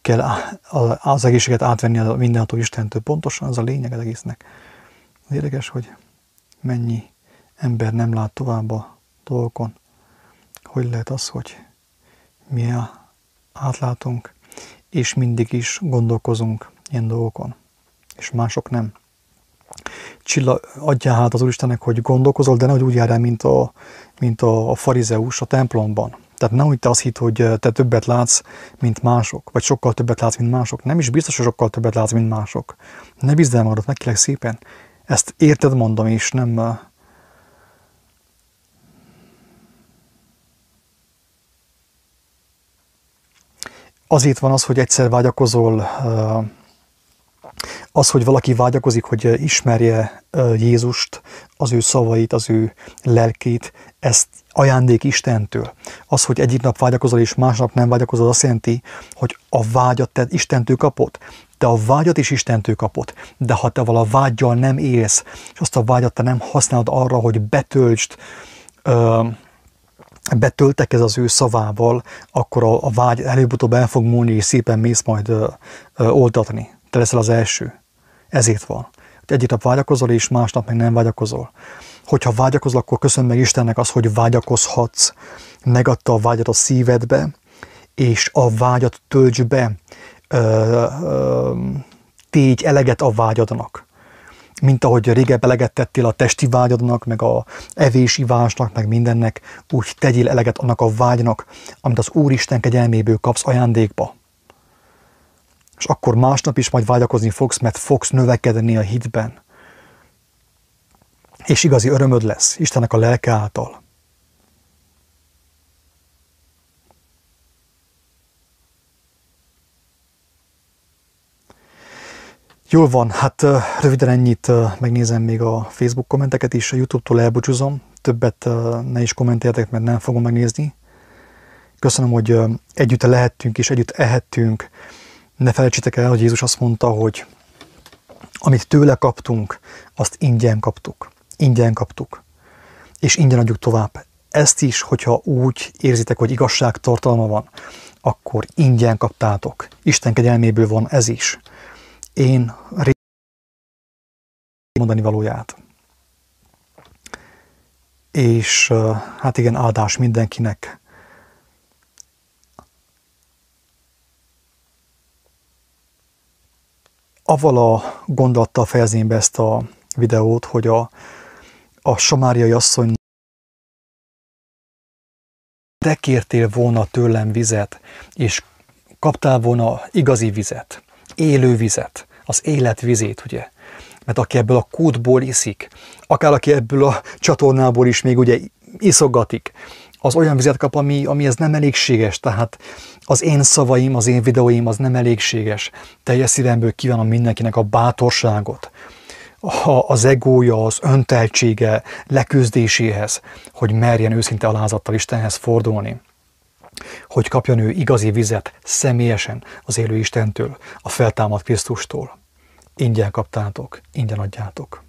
kell az egészséget átvenni a mindenható Istentől. Pontosan az a lényeg az egésznek. Az érdekes, hogy mennyi ember nem lát tovább a dolgokon. Hogy lehet az, hogy mi átlátunk, és mindig is gondolkozunk ilyen dolgokon, és mások nem. Csilla, adja hát az Úristennek, hogy gondolkozol, de nehogy úgy jár el, mint a, mint a farizeus a templomban tehát nem úgy te azt hitt, hogy te többet látsz, mint mások, vagy sokkal többet látsz, mint mások. Nem is biztos, hogy sokkal többet látsz, mint mások. Ne bízd el magadat, meg szépen. Ezt érted mondom, és nem... Azért van az, hogy egyszer vágyakozol az, hogy valaki vágyakozik, hogy ismerje Jézust, az ő szavait, az ő lelkét, ezt ajándék Istentől. Az, hogy egyik nap vágyakozol és másnap nem vágyakozol, azt jelenti, hogy a vágyat te Istentől kapod. Te a vágyat is Istentől kapod, de ha te vala vágyjal nem élsz, és azt a vágyat te nem használod arra, hogy betöltsd, ö, betöltek az ő szavával, akkor a, a vágy előbb-utóbb el fog múlni, és szépen mész majd ö, ö, oltatni. Te leszel az első. Ezért van. Egyik nap vágyakozol, és másnap meg nem vágyakozol. Hogyha vágyakozol, akkor köszön meg Istennek az, hogy vágyakozhatsz. Megadta a vágyat a szívedbe, és a vágyat tölts be. Tégy eleget a vágyadnak mint ahogy régebb eleget tettél a testi vágyadnak, meg a evésivásnak, meg mindennek, úgy tegyél eleget annak a vágynak, amit az Úristen kegyelméből kapsz ajándékba és akkor másnap is majd vágyakozni fogsz, mert fogsz növekedni a hitben. És igazi örömöd lesz Istennek a lelke által. Jól van, hát röviden ennyit megnézem még a Facebook kommenteket is, a YouTube-tól elbúcsúzom, többet ne is kommentáljatok, mert nem fogom megnézni. Köszönöm, hogy együtt lehettünk és együtt ehettünk, ne felejtsétek el, hogy Jézus azt mondta, hogy amit tőle kaptunk, azt ingyen kaptuk. Ingyen kaptuk. És ingyen adjuk tovább. Ezt is, hogyha úgy érzitek, hogy igazság tartalma van, akkor ingyen kaptátok. Isten kegyelméből van ez is. Én mondani valóját. És hát igen, áldás mindenkinek, avval a gondolattal fejezném be ezt a videót, hogy a, a samáriai asszony de kértél volna tőlem vizet, és kaptál volna igazi vizet, élő vizet, az élet vizét, ugye? Mert aki ebből a kútból iszik, akár aki ebből a csatornából is még ugye iszogatik, az olyan vizet kap, ami, ami ez nem elégséges, tehát az én szavaim, az én videóim az nem elégséges. Teljes szívemből kívánom mindenkinek a bátorságot, az egója, az önteltsége leküzdéséhez, hogy merjen őszinte alázattal Istenhez fordulni, hogy kapjon ő igazi vizet személyesen az élő Istentől, a feltámadt Krisztustól. Ingyen kaptátok, ingyen adjátok.